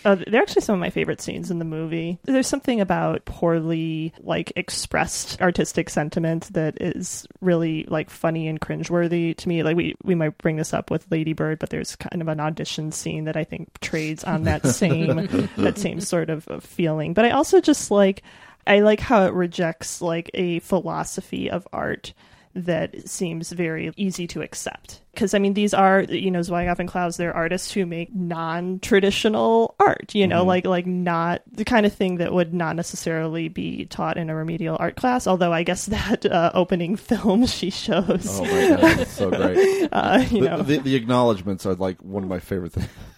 Uh, they're actually some of my favorite scenes in the movie. There's something about poorly like expressed artistic sentiment that is really like funny and cringeworthy to me. Like we we might bring this up with Lady Bird, but there's kind of an audition scene that I think trades on that same that same sort of, of feeling. But I also just like I like how it rejects like a philosophy of art that seems very easy to accept. Because I mean, these are you know Zwigoff and Clowes. They're artists who make non-traditional art. You know, Mhm. like like not the kind of thing that would not necessarily be taught in a remedial art class. Although I guess that uh, opening film she shows. Oh my god, it's so great. Uh, you the, know. the, the acknowledgments are like one of my favorite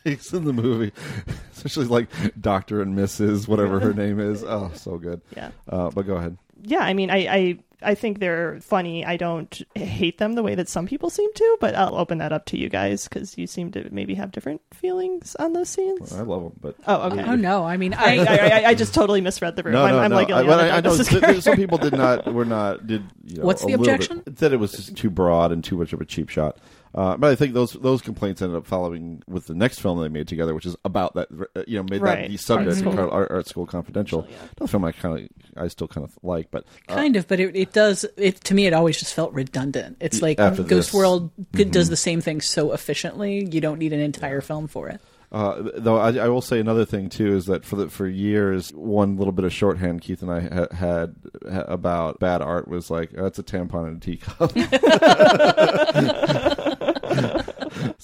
things in the movie, especially like Doctor and Mrs. whatever her name is. Oh, so good. Yeah. Uh, but go ahead. yeah, I mean, I, I I think they're funny. I don't hate them the way that some people seem to, but I'll open that up to you guys because you seem to maybe have different feelings on those scenes. I love them, but Oh, okay. Oh no! I mean, I, I, I, I just totally misread the room. No, I'm, no, I'm no. like, I, but I, I know th- th- some people did not were not did. You know, What's the little bit- objection? Said it was just too broad and too much of a cheap shot. Uh, but I think those those complaints ended up following with the next film they made together, which is about that. uh, You know, made Right. that the subject Art School. Art, Art, Art School Confidential. The film I kind of I still kind of like, but uh, kind of, but it, it does. It to me, it always just felt redundant. It's like Ghost this. World g- does the same thing so efficiently. You don't need an entire film for it. Uh, though I, I will say another thing too is that for the, for years, one little bit of shorthand Keith and I ha- had ha- about bad art was like that's a tampon in a teacup.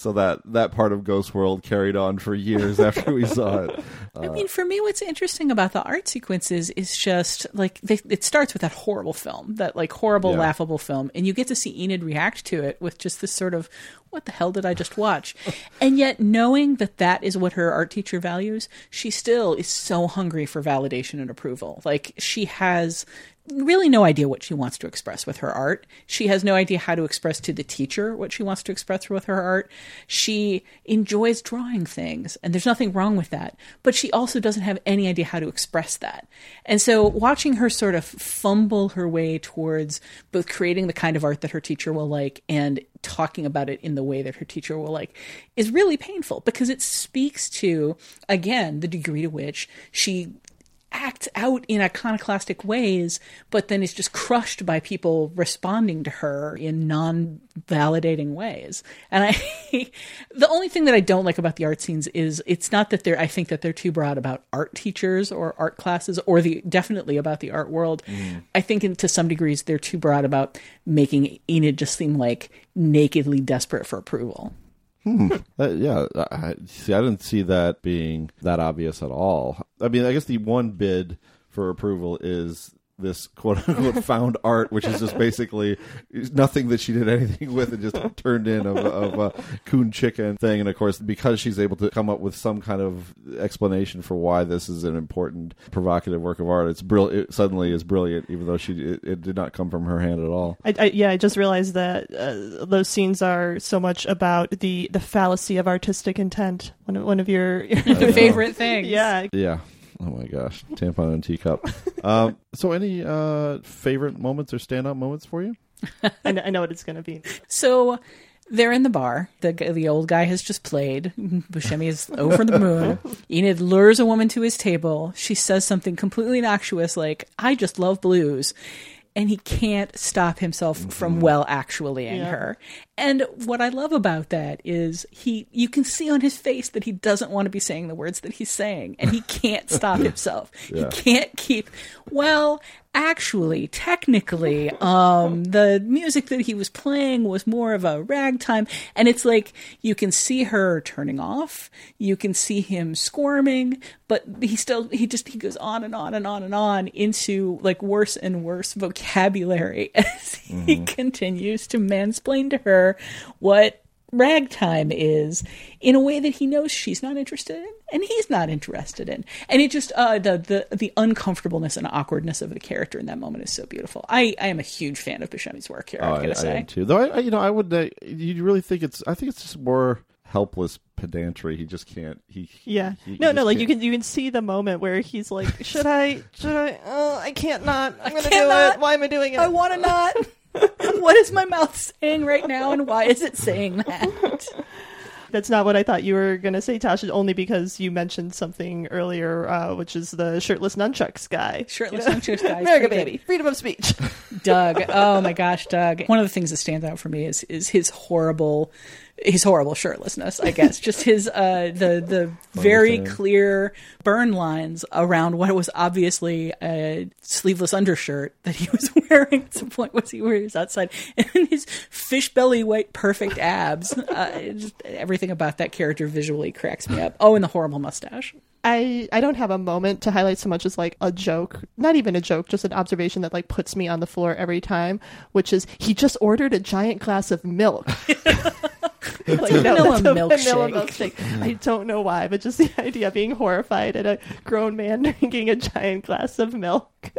so that that part of Ghost World carried on for years after we saw it. I Uh, mean, for me, what's interesting about the art sequences is just like they, it starts with that horrible film, that like horrible, Yeah. laughable film, and you get to see Enid react to it with just this sort of, "What the hell did I just watch?" and yet, knowing that that is what her art teacher values, she still is so hungry for validation and approval. Like she has really no idea what she wants to express with her art. She has no idea how to express to the teacher what she wants to express with her art. She enjoys drawing things, and there's nothing wrong with that. But she also doesn't have any idea how to express that. And so watching her sort of fumble her way towards both creating the kind of art that her teacher will like and talking about it in the way that her teacher will like is really painful because it speaks to, again, the degree to which she acts out in iconoclastic ways, but then is just crushed by people responding to her in non validating ways. And I, the only thing that I don't like about the art scenes is it's not that they're, I think that they're too broad about art teachers or art classes or the, definitely about the art world. Mm. I think in, to some degrees they're too broad about making Enid just seem like nakedly desperate for approval. Hmm. Uh, yeah, I, see, I didn't see that being that obvious at all. I mean, I guess the one bid for approval is this quote unquote found art, which is just basically nothing that she did anything with and just turned in of, of a coon chicken thing. And of course, because she's able to come up with some kind of explanation for why this is an important, provocative work of art, it's brill- it suddenly is brilliant, even though she it, it did not come from her hand at all. I, I, yeah, I just realized that uh, those scenes are so much about the, the fallacy of artistic intent. One of, one of your, your favorite things. Yeah, Yeah. Oh my gosh, tampon and teacup. um, so, any uh, favorite moments or standout moments for you? I, know, I know what it's going to be. So they're in the bar. The the old guy has just played. Buscemi is over the moon. Enid lures a woman to his table. She says something completely innocuous like, "I just love blues." And he can't stop himself from well actuallying Yeah. her. And what I love about that is he you can see on his face that he doesn't want to be saying the words that he's saying and he can't stop himself. Yeah. He can't keep well actually technically um the music that he was playing was more of a ragtime and it's like you can see her turning off you can see him squirming but he still he just he goes on and on and on and on into like worse and worse vocabulary as he continues to mansplain to her what ragtime is in a way that he knows she's not interested in and he's not interested in and it just uh the the, the uncomfortableness and awkwardness of the character in that moment is so beautiful i i am a huge fan of Buscemi's work here Oh, i'm gonna I, say I am too. Though I, I, you know, I would. Uh, you really think it's? I think it's just more helpless pedantry. He just can't. He. Yeah. he- he no, no, like you can't- can you can see the moment where he's like, "Should I? Should I? Oh, I can't not. I'm going to do not. it. Why am I doing it? i want to not what is my mouth saying right now and why is it saying that That's not what I thought you were going to say, Tasha. Only because you mentioned something earlier, uh, which is the shirtless nunchucks guy. Shirtless nunchucks guy America, baby, freedom of speech. Doug. Oh my gosh, Doug. One of the things that stands out for me is is his horrible his horrible shirtlessness, I guess. Just his uh, the the very clear burn lines around what was obviously a sleeveless undershirt that he was wearing at some point was he where he was outside, and his fish belly white perfect abs. Uh, just, everything about that character visually cracks me up. Oh, and the horrible mustache. I I don't have a moment to highlight so much as like a joke, not even a joke, just an observation that like puts me on the floor every time, which is he just ordered a giant glass of milk. like, Vanilla that's a milkshake. vanilla milkshake. I don't know why, but just the idea of being horrified at a grown man drinking a giant glass of milk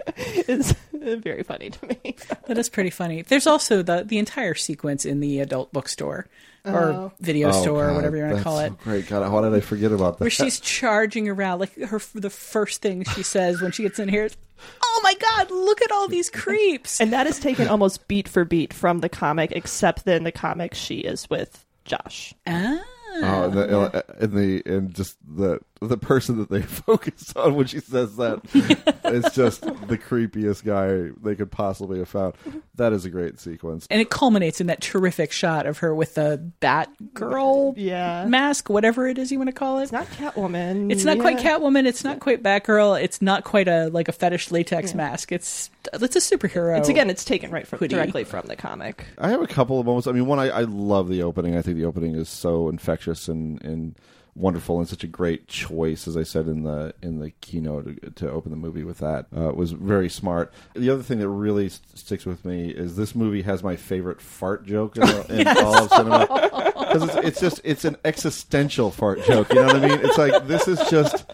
is very funny to me. That is pretty funny. There's also the the entire sequence in the adult bookstore or Oh. video Oh, store, or whatever you want to call it. so great. God, why did I forget about that? where she's charging around like her the first thing she says when she gets in here is oh my god look at all these creeps And that is taken almost beat for beat from the comic, except that in the comic she is with Josh. ah. Oh, and the, and the and just the the person that they focus on when she says that, it's just the creepiest guy they could possibly have found. That is a great sequence. and it culminates in that terrific shot of her with the bat girl Yeah. mask whatever it is you want to call it It's not Catwoman. It's not quite Catwoman. It's not quite Batgirl. It's not quite a like a fetish latex mask. It's it's a superhero. It's again, it's taken right from hoodie. directly from the comic. I have a couple of moments. I mean, one, I, I love the opening. I think the opening is so infectious and, and wonderful, and such a great choice. As I said in the in the keynote to, to open the movie with that, uh, it was very smart. The other thing that really s- sticks with me is this movie has my favorite fart joke in, in all of cinema because it's, it's just it's an existential fart joke. You know what I mean? It's like this is just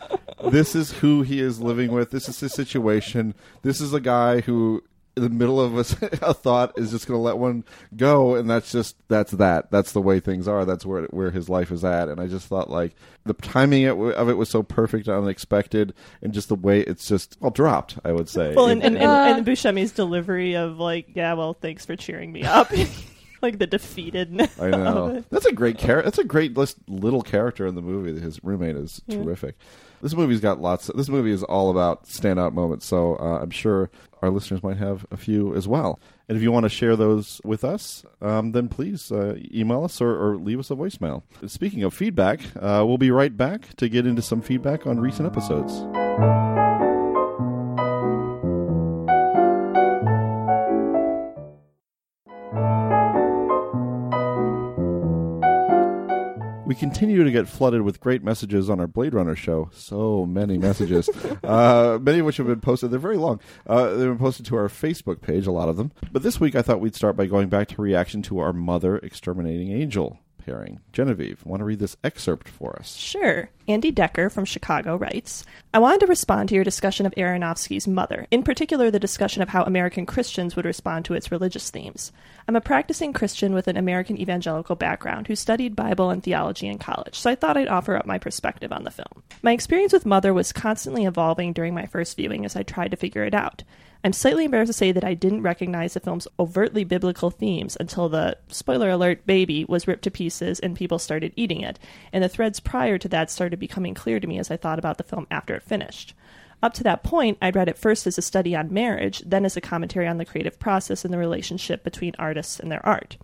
this is who he is living with. This is his situation. This is a guy who the middle of a, a thought is just going to let one go and that's just that's that that's the way things are that's where where his life is at and i just thought like the timing of it was so perfect and unexpected and just the way it's just well dropped i would say Well, and, and, and, Uh, and Buscemi's delivery of like, yeah, well, thanks for cheering me up. like the defeatedness. I know. That's a great character. That's a great lis- little character in the movie. His roommate is Yeah. terrific. This movie's got lots. Of, this movie is all about standout moments. So uh, I'm sure our listeners might have a few as well. And if you want to share those with us, um, then please uh, email us or, or leave us a voicemail. Speaking of feedback, uh, we'll be right back to get into some feedback on recent episodes. We continue to get flooded with great messages on our Blade Runner show. So many messages, uh, many of which have been posted. They're very long. Uh, they've been posted to our Facebook page, a lot of them. But this week, I thought we'd start by going back to reaction to our Mother Exterminating Angel pairing. Genevieve, want to read this excerpt for us? Sure. Andy Decker from Chicago writes I wanted to respond to your discussion of Aronofsky's mother, in particular, the discussion of how American Christians would respond to its religious themes. I'm a practicing Christian with an American evangelical background who studied Bible and theology in college, so I thought I'd offer up my perspective on the film. My experience with Mother was constantly evolving during my first viewing as I tried to figure it out. I'm slightly embarrassed to say that I didn't recognize the film's overtly biblical themes until the spoiler alert baby was ripped to pieces and people started eating it, and the threads prior to that started becoming clear to me as I thought about the film after it finished. Up to that point, I'd read it first as a study on marriage, then as a commentary on the creative process and the relationship between artists and their art.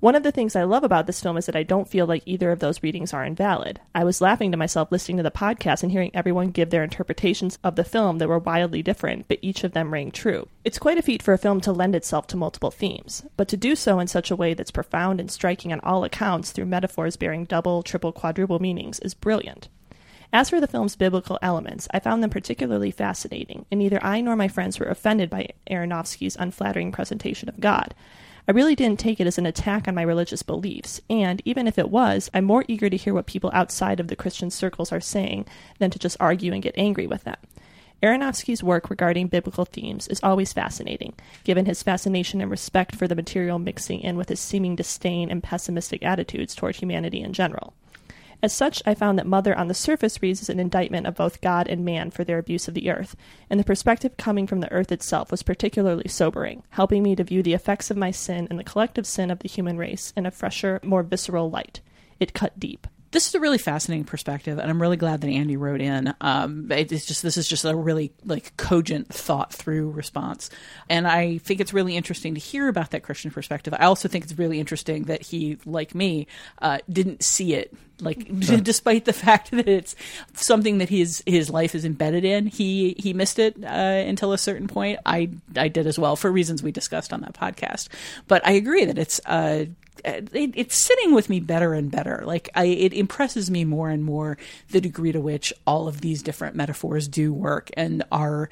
One of the things I love about this film is that I don't feel like either of those readings are invalid. I was laughing to myself listening to the podcast and hearing everyone give their interpretations of the film that were wildly different, but each of them rang true. It's quite a feat for a film to lend itself to multiple themes, but to do so in such a way that's profound and striking on all accounts through metaphors bearing double, triple, quadruple meanings is brilliant. As for the film's biblical elements, I found them particularly fascinating, and neither I nor my friends were offended by Aronofsky's unflattering presentation of God. I really didn't take it as an attack on my religious beliefs, and even if it was, I'm more eager to hear what people outside of the Christian circles are saying than to just argue and get angry with them. Aronofsky's work regarding biblical themes is always fascinating, given his fascination and respect for the material mixing in with his seeming disdain and pessimistic attitudes toward humanity in general. As such, I found that Mother on the surface reads as an indictment of both God and man for their abuse of the earth, and the perspective coming from the earth itself was particularly sobering, helping me to view the effects of my sin and the collective sin of the human race in a fresher, more visceral light. It cut deep. This is a really fascinating perspective, and I'm really glad that Andy wrote in. Um, it's just this is just a really like cogent, thought through response, and I think it's really interesting to hear about that Christian perspective. I also think it's really interesting that he, like me, uh, didn't see it. Like, despite the fact that it's something that his his life is embedded in, he he missed it uh, until a certain point. I I did as well for reasons we discussed on that podcast. But I agree that it's uh, it, it's sitting with me better and better. Like I, it impresses me more and more the degree to which all of these different metaphors do work and are.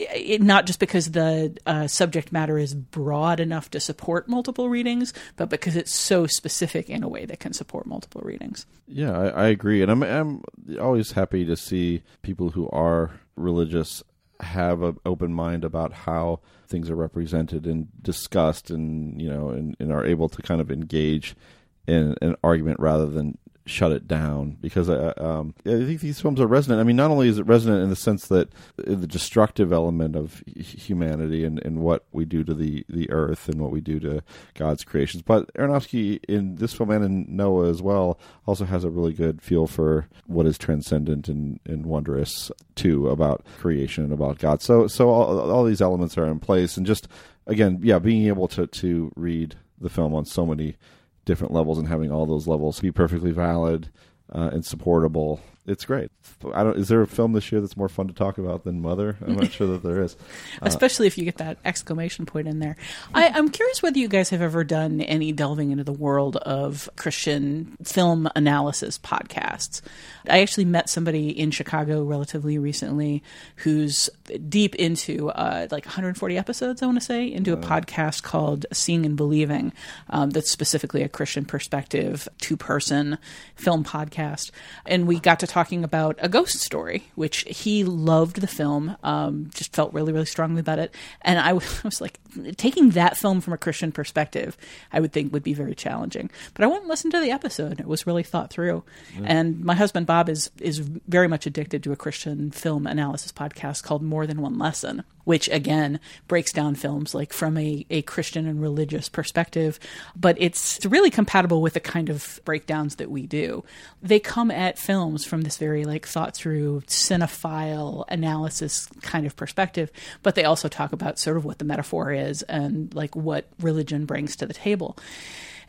It, not just because the uh, subject matter is broad enough to support multiple readings, but because it's so specific in a way that can support multiple readings. Yeah, I, I agree, and I'm I'm always happy to see people who are religious have an open mind about how things are represented and discussed and you know and, and are able to kind of engage in an argument rather than shut it down because I, um, I think these films are resonant. I mean, not only is it resonant in the sense that uh, the destructive element of humanity and, and what we do to the, the earth and what we do to God's creations, but Aronofsky in this film and in Noah as well also has a really good feel for what is transcendent and, and wondrous too about creation and about God. So so all, all these elements are in place, and just again, yeah, being able to to read the film on so many different levels and having all those levels be perfectly valid uh, and supportable. It's great. I don't. Is there a film this year that's more fun to talk about than Mother? I'm not sure that there is. Uh, Especially if you get that exclamation point in there. I, I'm curious whether you guys have ever done any delving into the world of Christian film analysis podcasts. I actually met somebody in Chicago relatively recently who's deep into uh, like 140 episodes. I want to say into a podcast called Seeing and Believing. Um, that's specifically a Christian perspective, two person film podcast, and we got to talking about a ghost story, which he loved the film, um, just felt really, really strongly about it. And I was like, taking that film from a Christian perspective, I would think would be very challenging. But I went and listened to the episode. It was really thought through. Mm. And my husband Bob is is very much addicted to a Christian film analysis podcast called More Than One Lesson which again breaks down films like from a, a Christian and religious perspective, but it's really compatible with the kind of breakdowns that we do. They come at films from this very like thought through cinephile analysis kind of perspective, but they also talk about sort of what the metaphor is and like what religion brings to the table.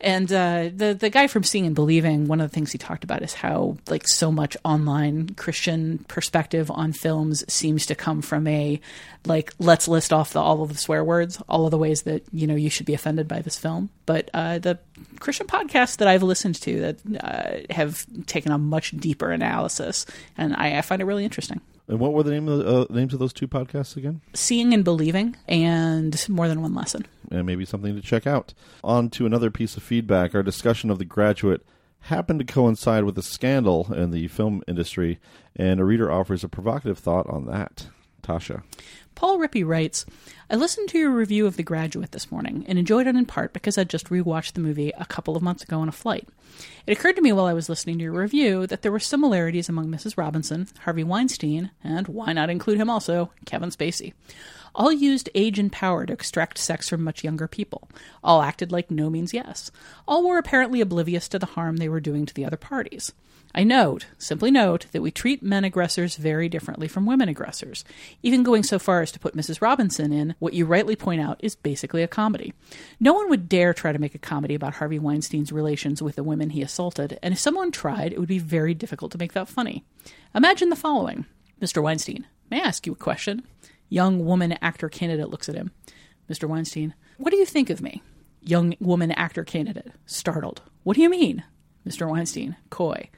And uh, the the guy from Seeing and Believing, one of the things he talked about is how like so much online Christian perspective on films seems to come from a like let's list off the, all of the swear words, all of the ways that you know you should be offended by this film. But uh, the Christian podcasts that I've listened to that uh, have taken a much deeper analysis, and I, I find it really interesting. And what were the name of the, uh, names of those two podcasts again? Seeing and Believing, and More Than One Lesson. And maybe something to check out. On to another piece of feedback. Our discussion of The Graduate happened to coincide with a scandal in the film industry, and a reader offers a provocative thought on that. Tasha. Paul Rippey writes, I listened to your review of The Graduate this morning and enjoyed it in part because I'd just rewatched the movie a couple of months ago on a flight. It occurred to me while I was listening to your review that there were similarities among Mrs. Robinson, Harvey Weinstein, and why not include him also, Kevin Spacey. All used age and power to extract sex from much younger people. All acted like no means yes. All were apparently oblivious to the harm they were doing to the other parties. I note, simply note, that we treat men aggressors very differently from women aggressors, even going so far as to put Mrs. Robinson in what you rightly point out is basically a comedy. No one would dare try to make a comedy about Harvey Weinstein's relations with the women he assaulted, and if someone tried, it would be very difficult to make that funny. Imagine the following Mr. Weinstein, may I ask you a question? Young woman actor candidate looks at him. Mr. Weinstein, what do you think of me? Young woman actor candidate, startled. What do you mean? Mr. Weinstein, coy.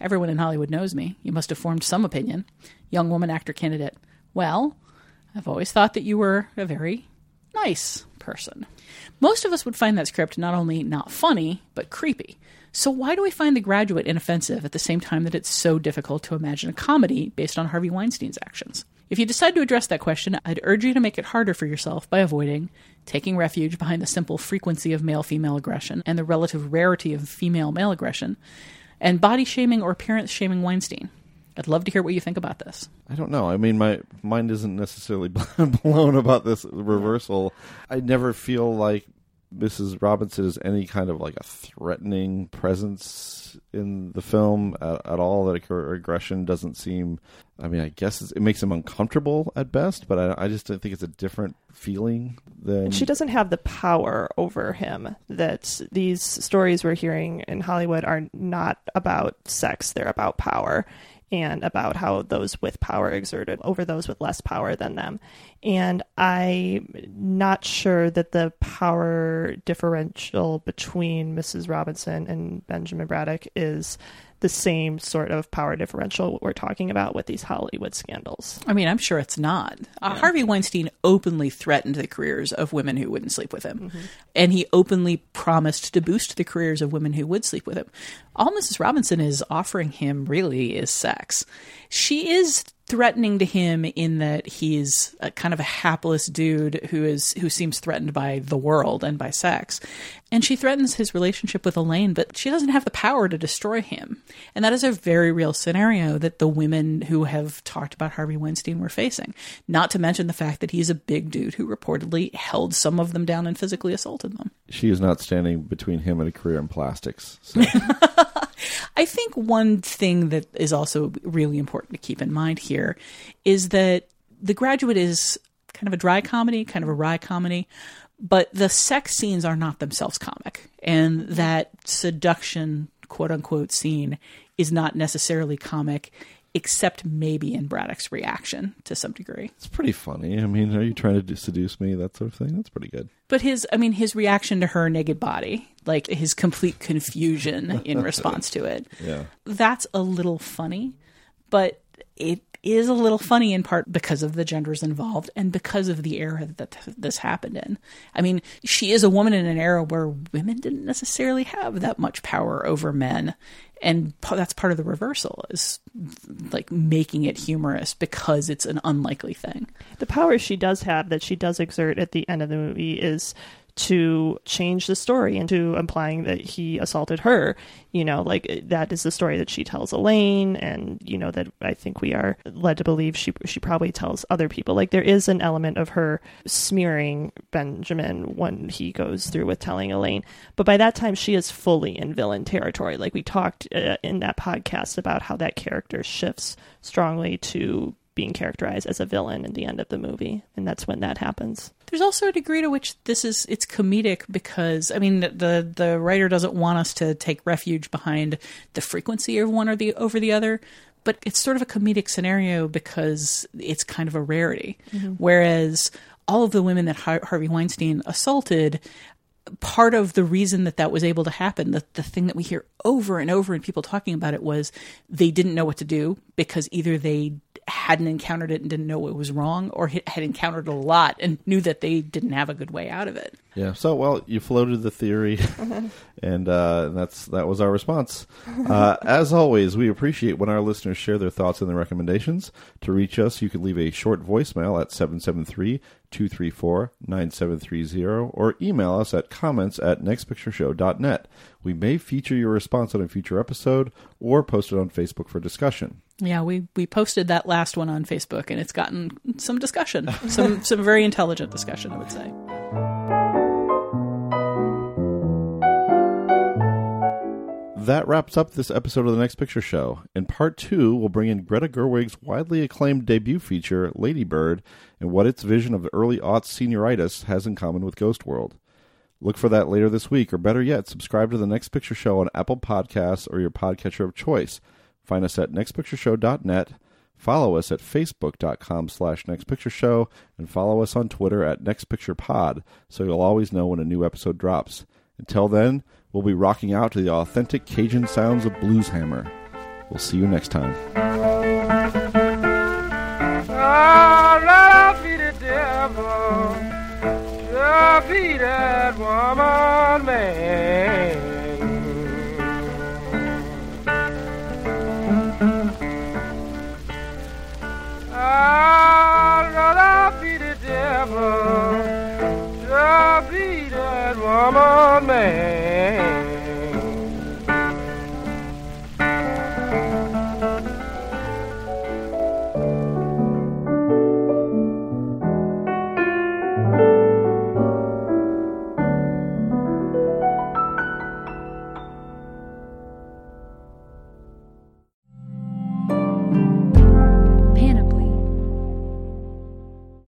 Everyone in Hollywood knows me. You must have formed some opinion. Young woman actor candidate. Well, I've always thought that you were a very nice person. Most of us would find that script not only not funny, but creepy. So why do we find The Graduate inoffensive at the same time that it's so difficult to imagine a comedy based on Harvey Weinstein's actions? If you decide to address that question, I'd urge you to make it harder for yourself by avoiding taking refuge behind the simple frequency of male female aggression and the relative rarity of female male aggression, and body shaming or appearance shaming Weinstein. I'd love to hear what you think about this. I don't know. I mean, my mind isn't necessarily blown about this reversal. I never feel like Mrs. Robinson is any kind of like a threatening presence in the film at, at all. That her aggression doesn't seem. I mean, I guess it makes him uncomfortable at best, but I, I just think it's a different feeling than And she doesn't have the power over him that these stories we're hearing in Hollywood are not about sex, they're about power and about how those with power exerted over those with less power than them. And I'm not sure that the power differential between Mrs. Robinson and Benjamin Braddock is the same sort of power differential we're talking about with these Hollywood scandals. I mean, I'm sure it's not. Uh, Harvey Weinstein openly threatened the careers of women who wouldn't sleep with him. And he openly promised to boost the careers of women who would sleep with him. All Mrs. Robinson is offering him really is sex. She is threatening to him in that he's a kind of a hapless dude who is who seems threatened by the world and by sex. And she threatens his relationship with Elaine, but she doesn't have the power to destroy him. And that is a very real scenario that the women who have talked about Harvey Weinstein were facing. Not to mention the fact that he's a big dude who reportedly held some of them down and physically assaulted them. she is not standing between him and a career in plastics. So. I think one thing that is also really important to keep in mind here is that The Graduate is kind of a dry comedy, kind of a wry comedy, but the sex scenes are not themselves comic. And that seduction, quote unquote, scene is not necessarily comic, except maybe in Braddock's reaction to some degree. It's pretty funny. I mean, are you trying to seduce me? That sort of thing. That's pretty good. But his, I mean, his reaction to her naked body, like his complete confusion in response to it, Yeah. that's a little funny, but it is a little funny in part because of the genders involved and because of the era that this happened in. I mean, she is a woman in an era where women didn't necessarily have that much power over men. And that's part of the reversal is like making it humorous because it's an unlikely thing. The power she does have that she does exert at the end of the movie is to change the story into implying that he assaulted her. You know, like that is the story that she tells Elaine, and you know that I think we are led to believe she she probably tells other people. Like there is an element of her smearing Benjamin when he goes through with telling Elaine, but by that time she is fully in villain territory. Like we talked uh, in that podcast about how that character shifts strongly to being characterized as a villain in the end of the movie, and that's when that happens. There's also a degree to which this is it's comedic because I mean the the writer doesn't want us to take refuge behind the frequency of one or the over the other, but it's sort of a comedic scenario because it's kind of a rarity. Mhm. Whereas all of the women that Harvey Weinstein assaulted, part of the reason that that was able to happen, the, the thing that we hear over and over in people talking about it was they didn't know what to do because either they hadn't encountered it and didn't know it was wrong or had encountered a lot and knew that they didn't have a good way out of it. Yeah. So, well, you floated the theory, and uh, that's that was our response. Uh, as always, we appreciate when our listeners share their thoughts and their recommendations. To reach us, you can leave a short voicemail at 773-234-9730 or email us at comments at nextpictureshow.net. We may feature your response on a future episode or post it on Facebook for discussion. Yeah, we, we posted that last one on Facebook and it's gotten some discussion. Some some very intelligent discussion, I would say. That wraps up this episode of the Next Picture Show. In part two, we'll bring in Greta Gerwig's widely acclaimed debut feature, Lady Bird, and what its vision of early aughts senioritis has in common with Ghost World. Look for that later this week, or better yet, subscribe to the Next Picture Show on Apple Podcasts or your podcatcher of choice. Find us at nextpictureshow.net, follow us at facebook.com slash nextpictureshow, and follow us on Twitter at nextpicturepod so you'll always know when a new episode drops. Until then, we'll be rocking out to the authentic Cajun sounds of Blues Hammer. We'll see you next time. Oh, defeated woman. I'll rather be the devil, defeated woman man.